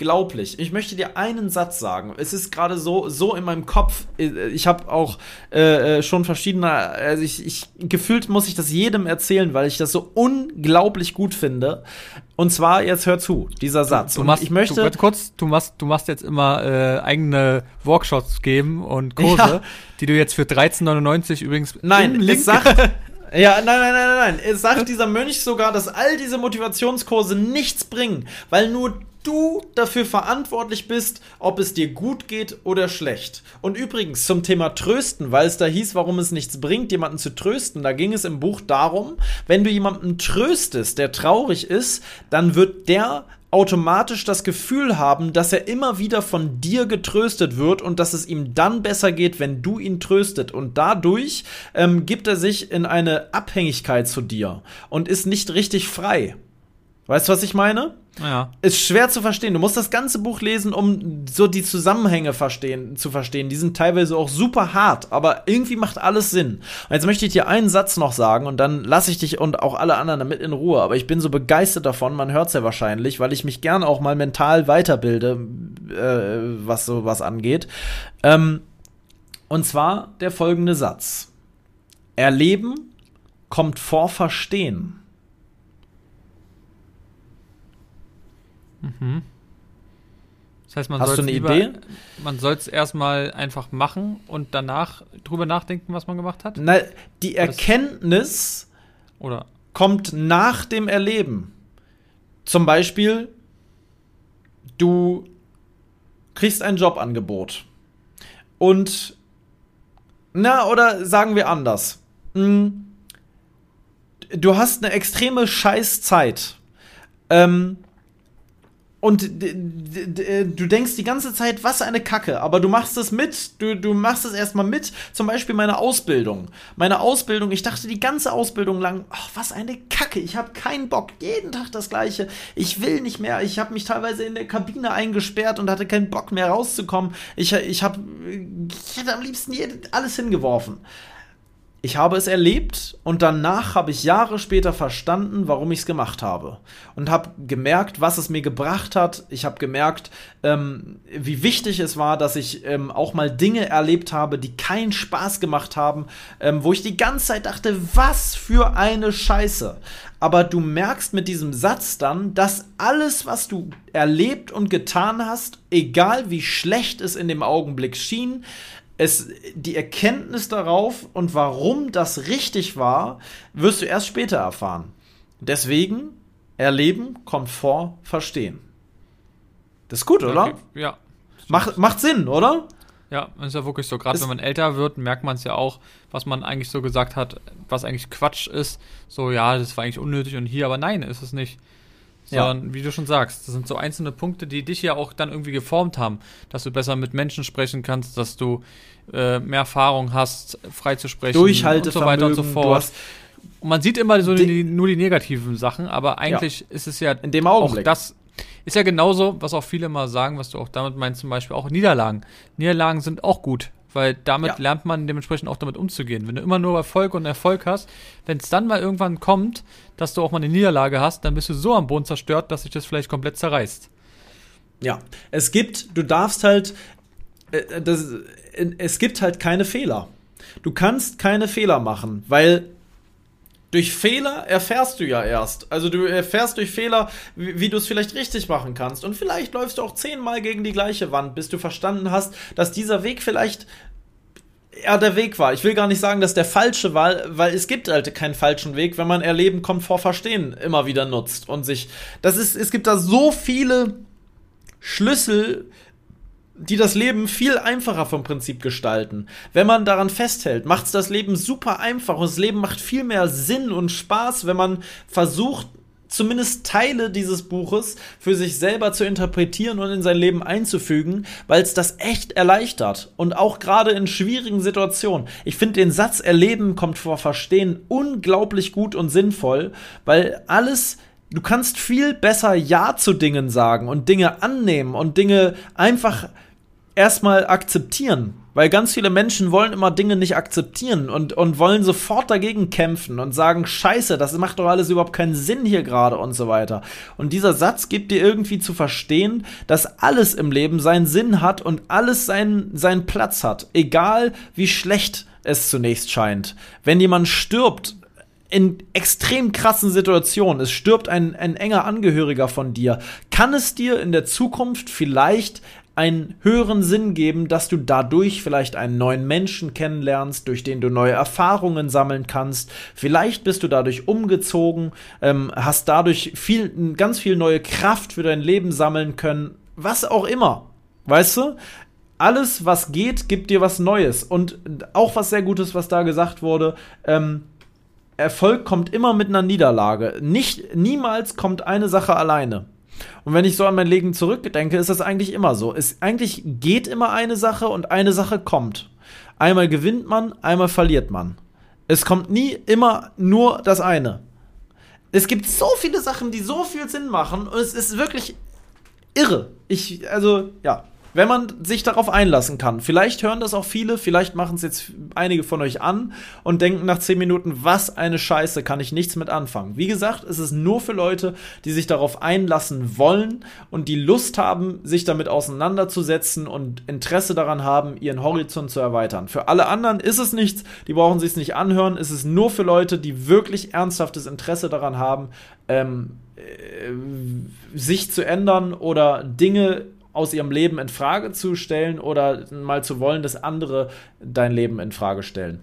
unglaublich. Ich möchte dir einen Satz sagen. Es ist gerade so, so in meinem Kopf. Ich habe auch äh, äh, schon verschiedene, also ich, ich gefühlt muss ich das jedem erzählen, weil ich das so unglaublich gut finde. Und zwar, jetzt hör zu, dieser Satz. Du, du machst, ich möchte. Du, kurz, du machst, du machst jetzt immer äh, eigene Workshops geben und Kurse, ja. die du jetzt für 13,99 übrigens. Nein, es sagt, ja, nein, nein, nein, nein, nein. Es sagt dieser Mönch sogar, dass all diese Motivationskurse nichts bringen, weil nur du dafür verantwortlich bist, ob es dir gut geht oder schlecht. Und übrigens zum Thema Trösten, weil es da hieß, warum es nichts bringt, jemanden zu trösten, da ging es im Buch darum, wenn du jemanden tröstest, der traurig ist, dann wird der automatisch das Gefühl haben, dass er immer wieder von dir getröstet wird und dass es ihm dann besser geht, wenn du ihn tröstet. Und dadurch ähm, gibt er sich in eine Abhängigkeit zu dir und ist nicht richtig frei. Weißt du, was ich meine? Ja. Ist schwer zu verstehen. Du musst das ganze Buch lesen, um so die Zusammenhänge verstehen, zu verstehen. Die sind teilweise auch super hart, aber irgendwie macht alles Sinn. Und jetzt möchte ich dir einen Satz noch sagen und dann lasse ich dich und auch alle anderen damit in Ruhe. Aber ich bin so begeistert davon, man hört es ja wahrscheinlich, weil ich mich gern auch mal mental weiterbilde, äh, was so was angeht. Ähm, und zwar der folgende Satz. Erleben kommt vor Verstehen. Mhm. Das heißt, man Hast du eine lieber, Idee? Man soll es erstmal einfach machen und danach drüber nachdenken, was man gemacht hat? Na, die Erkenntnis oder? kommt nach dem Erleben. Zum Beispiel, du kriegst ein Jobangebot. Und, na, oder sagen wir anders. Hm, du hast eine extreme Scheißzeit. Ähm, und du denkst die ganze Zeit, was eine Kacke, aber du machst es mit, du, du machst es erstmal mit, zum Beispiel meine Ausbildung. Meine Ausbildung, ich dachte die ganze Ausbildung lang, ach, was eine Kacke, ich habe keinen Bock, jeden Tag das gleiche, ich will nicht mehr, ich habe mich teilweise in der Kabine eingesperrt und hatte keinen Bock mehr rauszukommen. Ich, ich, hab, ich hätte am liebsten alles hingeworfen ich habe es erlebt und danach habe ich Jahre später verstanden, warum ich es gemacht habe. Und habe gemerkt, was es mir gebracht hat. Ich habe gemerkt, ähm, wie wichtig es war, dass ich ähm, auch mal Dinge erlebt habe, die keinen Spaß gemacht haben, ähm, wo ich die ganze Zeit dachte, was für eine Scheiße. Aber du merkst mit diesem Satz dann, dass alles, was du erlebt und getan hast, egal wie schlecht es in dem Augenblick schien, es, die Erkenntnis darauf und warum das richtig war, wirst du erst später erfahren. Deswegen, erleben kommt vor verstehen. Das ist gut, oder? Okay. Ja. Macht, macht Sinn, oder? Ja, ist ja wirklich so. Gerade wenn man älter wird, merkt man es ja auch, was man eigentlich so gesagt hat, was eigentlich Quatsch ist. So, ja, das war eigentlich unnötig und hier, aber nein, ist es nicht. Sondern, ja. wie du schon sagst, das sind so einzelne Punkte, die dich ja auch dann irgendwie geformt haben, dass du besser mit Menschen sprechen kannst, dass du äh, mehr Erfahrung hast, frei zu sprechen und so weiter und so fort. Und man sieht immer so die, nur die negativen Sachen, aber eigentlich ja. ist es ja in dem Augenblick. auch das ist ja genauso, was auch viele mal sagen, was du auch damit meinst, zum Beispiel auch Niederlagen. Niederlagen sind auch gut, weil damit ja. lernt man dementsprechend auch damit umzugehen. Wenn du immer nur Erfolg und Erfolg hast, wenn es dann mal irgendwann kommt, dass du auch mal eine Niederlage hast, dann bist du so am Boden zerstört, dass sich das vielleicht komplett zerreißt. Ja, es gibt, du darfst halt, äh, das, es gibt halt keine Fehler. Du kannst keine Fehler machen, weil durch Fehler erfährst du ja erst. Also du erfährst durch Fehler, wie, wie du es vielleicht richtig machen kannst. Und vielleicht läufst du auch zehnmal gegen die gleiche Wand, bis du verstanden hast, dass dieser Weg vielleicht ja, der Weg war. Ich will gar nicht sagen, dass der falsche war, weil es gibt halt keinen falschen Weg, wenn man Erleben kommt vor Verstehen immer wieder nutzt und sich. Das ist, es gibt da so viele Schlüssel, die das Leben viel einfacher vom Prinzip gestalten. Wenn man daran festhält, macht es das Leben super einfach und das Leben macht viel mehr Sinn und Spaß, wenn man versucht, zumindest Teile dieses Buches für sich selber zu interpretieren und in sein Leben einzufügen, weil es das echt erleichtert. Und auch gerade in schwierigen Situationen. Ich finde den Satz Erleben kommt vor Verstehen unglaublich gut und sinnvoll, weil alles du kannst viel besser Ja zu Dingen sagen und Dinge annehmen und Dinge einfach erstmal akzeptieren. Weil ganz viele Menschen wollen immer Dinge nicht akzeptieren und, und wollen sofort dagegen kämpfen und sagen, scheiße, das macht doch alles überhaupt keinen Sinn hier gerade und so weiter. Und dieser Satz gibt dir irgendwie zu verstehen, dass alles im Leben seinen Sinn hat und alles seinen, seinen Platz hat. Egal wie schlecht es zunächst scheint. Wenn jemand stirbt, in extrem krassen Situationen, es stirbt ein, ein enger Angehöriger von dir, kann es dir in der Zukunft vielleicht einen höheren Sinn geben, dass du dadurch vielleicht einen neuen Menschen kennenlernst, durch den du neue Erfahrungen sammeln kannst. Vielleicht bist du dadurch umgezogen, ähm, hast dadurch viel, ganz viel neue Kraft für dein Leben sammeln können, was auch immer. Weißt du? Alles, was geht, gibt dir was Neues. Und auch was sehr Gutes, was da gesagt wurde, ähm, Erfolg kommt immer mit einer Niederlage. Nicht, niemals kommt eine Sache alleine. Und wenn ich so an mein Leben zurückdenke, ist das eigentlich immer so. Es eigentlich geht immer eine Sache und eine Sache kommt. Einmal gewinnt man, einmal verliert man. Es kommt nie immer nur das eine. Es gibt so viele Sachen, die so viel Sinn machen und es ist wirklich irre. Ich, also, ja wenn man sich darauf einlassen kann. Vielleicht hören das auch viele, vielleicht machen es jetzt einige von euch an und denken nach 10 Minuten, was eine Scheiße, kann ich nichts mit anfangen. Wie gesagt, es ist nur für Leute, die sich darauf einlassen wollen und die Lust haben, sich damit auseinanderzusetzen und Interesse daran haben, ihren Horizont zu erweitern. Für alle anderen ist es nichts, die brauchen sich es nicht anhören. Es ist nur für Leute, die wirklich ernsthaftes Interesse daran haben, ähm, äh, sich zu ändern oder Dinge aus ihrem Leben in Frage zu stellen oder mal zu wollen, dass andere dein Leben in Frage stellen.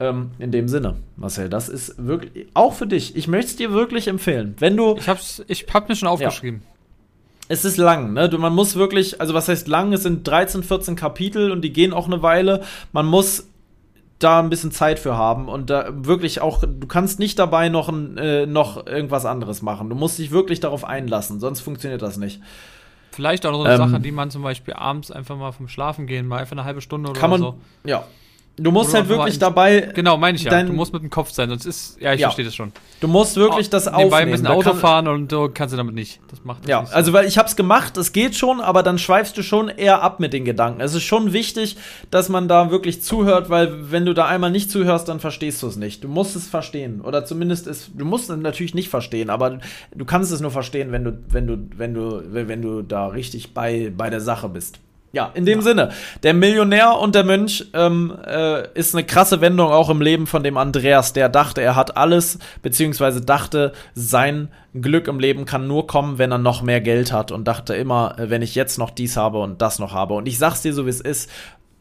Ähm, in dem Sinne, Marcel, das ist wirklich auch für dich. Ich möchte es dir wirklich empfehlen. Wenn du. Ich hab's, ich hab mir schon aufgeschrieben. Ja. Es ist lang, ne? Du, man muss wirklich, also was heißt lang? Es sind 13, 14 Kapitel und die gehen auch eine Weile. Man muss da ein bisschen Zeit für haben und da wirklich auch, du kannst nicht dabei noch, äh, noch irgendwas anderes machen. Du musst dich wirklich darauf einlassen, sonst funktioniert das nicht. Vielleicht auch so eine ähm, Sache, die man zum Beispiel abends einfach mal vom Schlafen gehen, mal einfach eine halbe Stunde oder kann man, so. Ja, Du musst halt wirklich dabei. Genau, meine ich ja. Du musst mit dem Kopf sein, sonst ist. Ja, ich ja. verstehe das schon. Du musst wirklich das aufnehmen. Nebenbei ein bisschen Auto fahren und du kannst du damit nicht. Das macht das Ja, so. also weil ich hab's gemacht, es geht schon, aber dann schweifst du schon eher ab mit den Gedanken. Es ist schon wichtig, dass man da wirklich zuhört, weil wenn du da einmal nicht zuhörst, dann verstehst du es nicht. Du musst es verstehen. Oder zumindest ist, du musst es natürlich nicht verstehen, aber du kannst es nur verstehen, wenn du, wenn du, wenn du, wenn du da richtig bei, bei der Sache bist. Ja, in dem ja. Sinne, der Millionär und der Mönch ähm, äh, ist eine krasse Wendung auch im Leben von dem Andreas, der dachte, er hat alles, beziehungsweise dachte, sein Glück im Leben kann nur kommen, wenn er noch mehr Geld hat und dachte immer, äh, wenn ich jetzt noch dies habe und das noch habe. Und ich sag's dir so, wie es ist,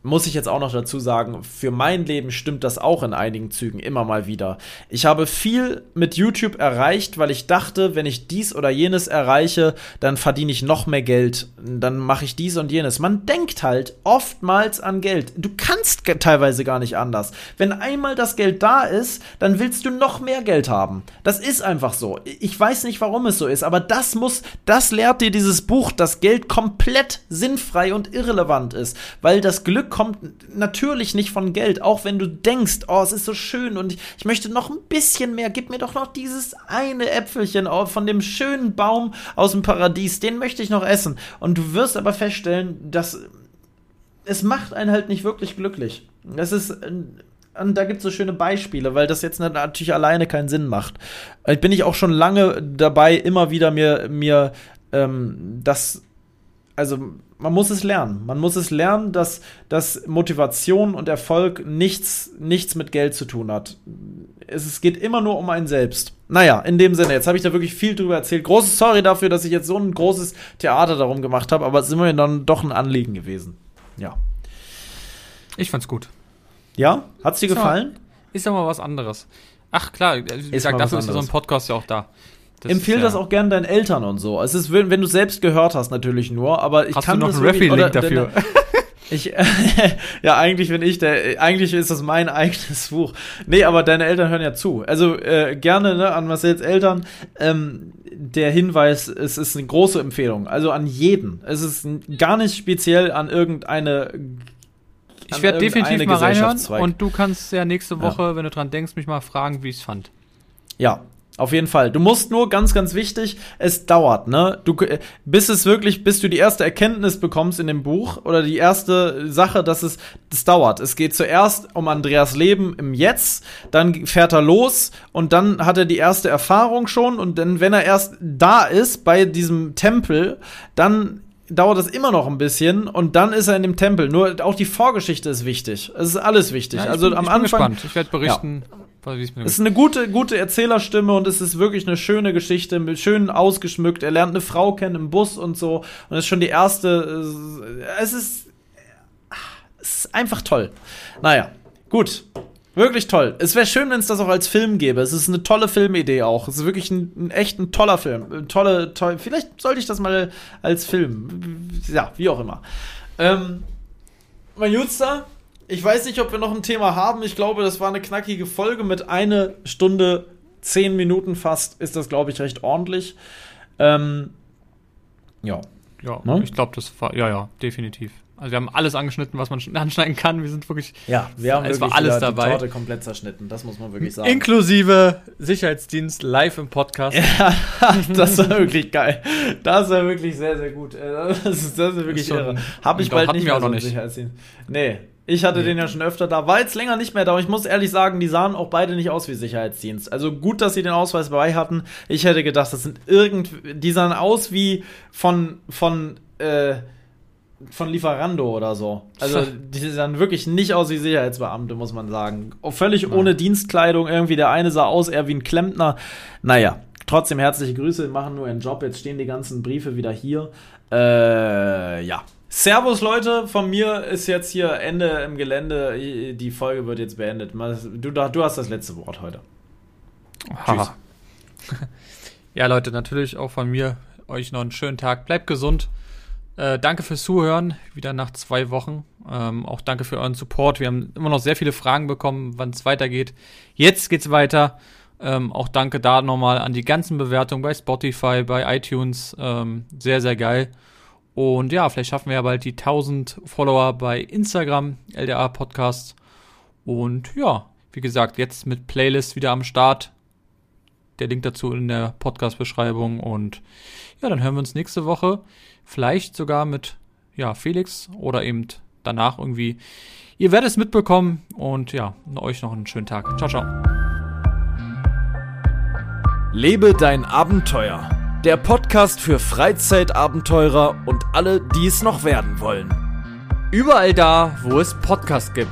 muss ich jetzt auch noch dazu sagen, für mein Leben stimmt das auch in einigen Zügen immer mal wieder. Ich habe viel mit YouTube erreicht, weil ich dachte, wenn ich dies oder jenes erreiche, dann verdiene ich noch mehr Geld, dann mache ich dies und jenes. Man denkt halt oftmals an Geld. Du kannst teilweise gar nicht anders. Wenn einmal das Geld da ist, dann willst du noch mehr Geld haben. Das ist einfach so. Ich weiß nicht, warum es so ist, aber das muss, das lehrt dir dieses Buch, dass Geld komplett sinnfrei und irrelevant ist, weil das Glück kommt natürlich nicht von Geld, auch wenn du denkst, oh, es ist so schön und ich, ich möchte noch ein bisschen mehr, gib mir doch noch dieses eine Äpfelchen von dem schönen Baum aus dem Paradies, den möchte ich noch essen. Und du wirst aber feststellen, dass es macht einen halt nicht wirklich glücklich. Das ist und da gibt es so schöne Beispiele, weil das jetzt natürlich alleine keinen Sinn macht. Ich bin ich auch schon lange dabei, immer wieder mir, mir ähm, das, also man muss es lernen. Man muss es lernen, dass, dass Motivation und Erfolg nichts, nichts mit Geld zu tun hat. Es, es geht immer nur um einen selbst. Naja, in dem Sinne, jetzt habe ich da wirklich viel drüber erzählt. Großes Sorry dafür, dass ich jetzt so ein großes Theater darum gemacht habe, aber es ist mir dann doch ein Anliegen gewesen. Ja. Ich fand's gut. Ja? Hat's dir ist gefallen? Mal, ist ja mal was anderes. Ach klar, wie gesagt, dafür ist ja so ein Podcast ja auch da. Das Empfehl ist, das auch gerne deinen Eltern und so. Es ist, wenn, wenn du selbst gehört hast, natürlich nur, aber ich hast kann du noch einen Refi-Link dafür? Ich, ja, eigentlich bin ich der, eigentlich ist das mein eigenes Buch. Nee, aber deine Eltern hören ja zu. Also äh, gerne ne, an Marcells Eltern. Ähm, der Hinweis, es ist eine große Empfehlung. Also an jeden. Es ist gar nicht speziell an irgendeine. Ich werde definitiv mal reinhören und du kannst ja nächste Woche, ja. wenn du dran denkst, mich mal fragen, wie ich es fand. Ja, Auf jeden Fall. Du musst nur ganz, ganz wichtig, es dauert, ne? Du, äh, bis es wirklich, bis du die erste Erkenntnis bekommst in dem Buch oder die erste Sache, dass es, das dauert. Es geht zuerst um Andreas Leben im Jetzt, dann fährt er los und dann hat er die erste Erfahrung schon und dann, wenn er erst da ist bei diesem Tempel, dann dauert das immer noch ein bisschen und dann ist er in dem Tempel. Nur auch die Vorgeschichte ist wichtig. Es ist alles wichtig. Ja, also bin, am ich Anfang. Bin gespannt. Ich werde berichten. Ja. Es ist eine gute, gute Erzählerstimme und es ist wirklich eine schöne Geschichte, schön ausgeschmückt. Er lernt eine Frau kennen im Bus und so. Und ist schon die erste. Äh, es ist, es ist einfach toll. Naja, gut. Wirklich toll. Es wäre schön, wenn es das auch als Film gäbe. Es ist eine tolle Filmidee auch. Es ist wirklich ein, ein echt ein toller Film. Tolle, toll. Vielleicht sollte ich das mal als Film. Ja, wie auch immer. Ähm, mein Jutster, ich weiß nicht, ob wir noch ein Thema haben. Ich glaube, das war eine knackige Folge mit einer Stunde, zehn Minuten fast. Ist das, glaube ich, recht ordentlich. Ähm, ja. Ja, ne? ich glaube, das war, ja, ja, definitiv. Also wir haben alles angeschnitten, was man anschneiden kann. Wir sind wirklich. Ja, wir haben es war alles dabei. Die Torte komplett zerschnitten. Das muss man wirklich sagen. Inklusive Sicherheitsdienst live im Podcast. Ja, das war wirklich geil. Das war wirklich sehr, sehr gut. Äh, das ist, das ist wirklich irre. Habe ich bald nicht mehr so einen Sicherheitsdienst. Nee, ich hatte nee. den ja schon öfter da. War jetzt länger nicht mehr da. Aber ich muss ehrlich sagen, die sahen auch beide nicht aus wie Sicherheitsdienst. Also gut, dass sie den Ausweis dabei hatten. Ich hätte gedacht, das sind irgendwie. Die sahen aus wie von. von äh, von Lieferando oder so. Also die sahen wirklich nicht aus wie Sicherheitsbeamte, muss man sagen. Völlig Nein. ohne Dienstkleidung. Irgendwie der eine sah aus eher wie ein Klempner. Naja, trotzdem herzliche Grüße, machen nur ihren Job. Jetzt stehen die ganzen Briefe wieder hier. Äh, ja. Servus Leute, von mir ist jetzt hier Ende im Gelände. Die Folge wird jetzt beendet. Du, du hast das letzte Wort heute. Tschüss. ja, Leute, natürlich auch von mir euch noch einen schönen Tag. Bleibt gesund. Äh, danke fürs Zuhören, wieder nach zwei Wochen. Ähm, auch danke für euren Support. Wir haben immer noch sehr viele Fragen bekommen, wann es weitergeht. Jetzt geht's weiter. Ähm, auch danke da nochmal an die ganzen Bewertungen bei Spotify, bei iTunes. Ähm, sehr, sehr geil. Und ja, vielleicht schaffen wir ja bald die 1000 Follower bei Instagram, LDA Podcast. Und ja, wie gesagt, jetzt mit Playlist wieder am Start. Der Link dazu in der Podcast-Beschreibung. Und ja, dann hören wir uns nächste Woche. Vielleicht sogar mit ja, Felix oder eben danach irgendwie. Ihr werdet es mitbekommen und ja, euch noch einen schönen Tag. Ciao, ciao. Lebe dein Abenteuer. Der Podcast für Freizeitabenteurer und alle, die es noch werden wollen. Überall da, wo es Podcasts gibt.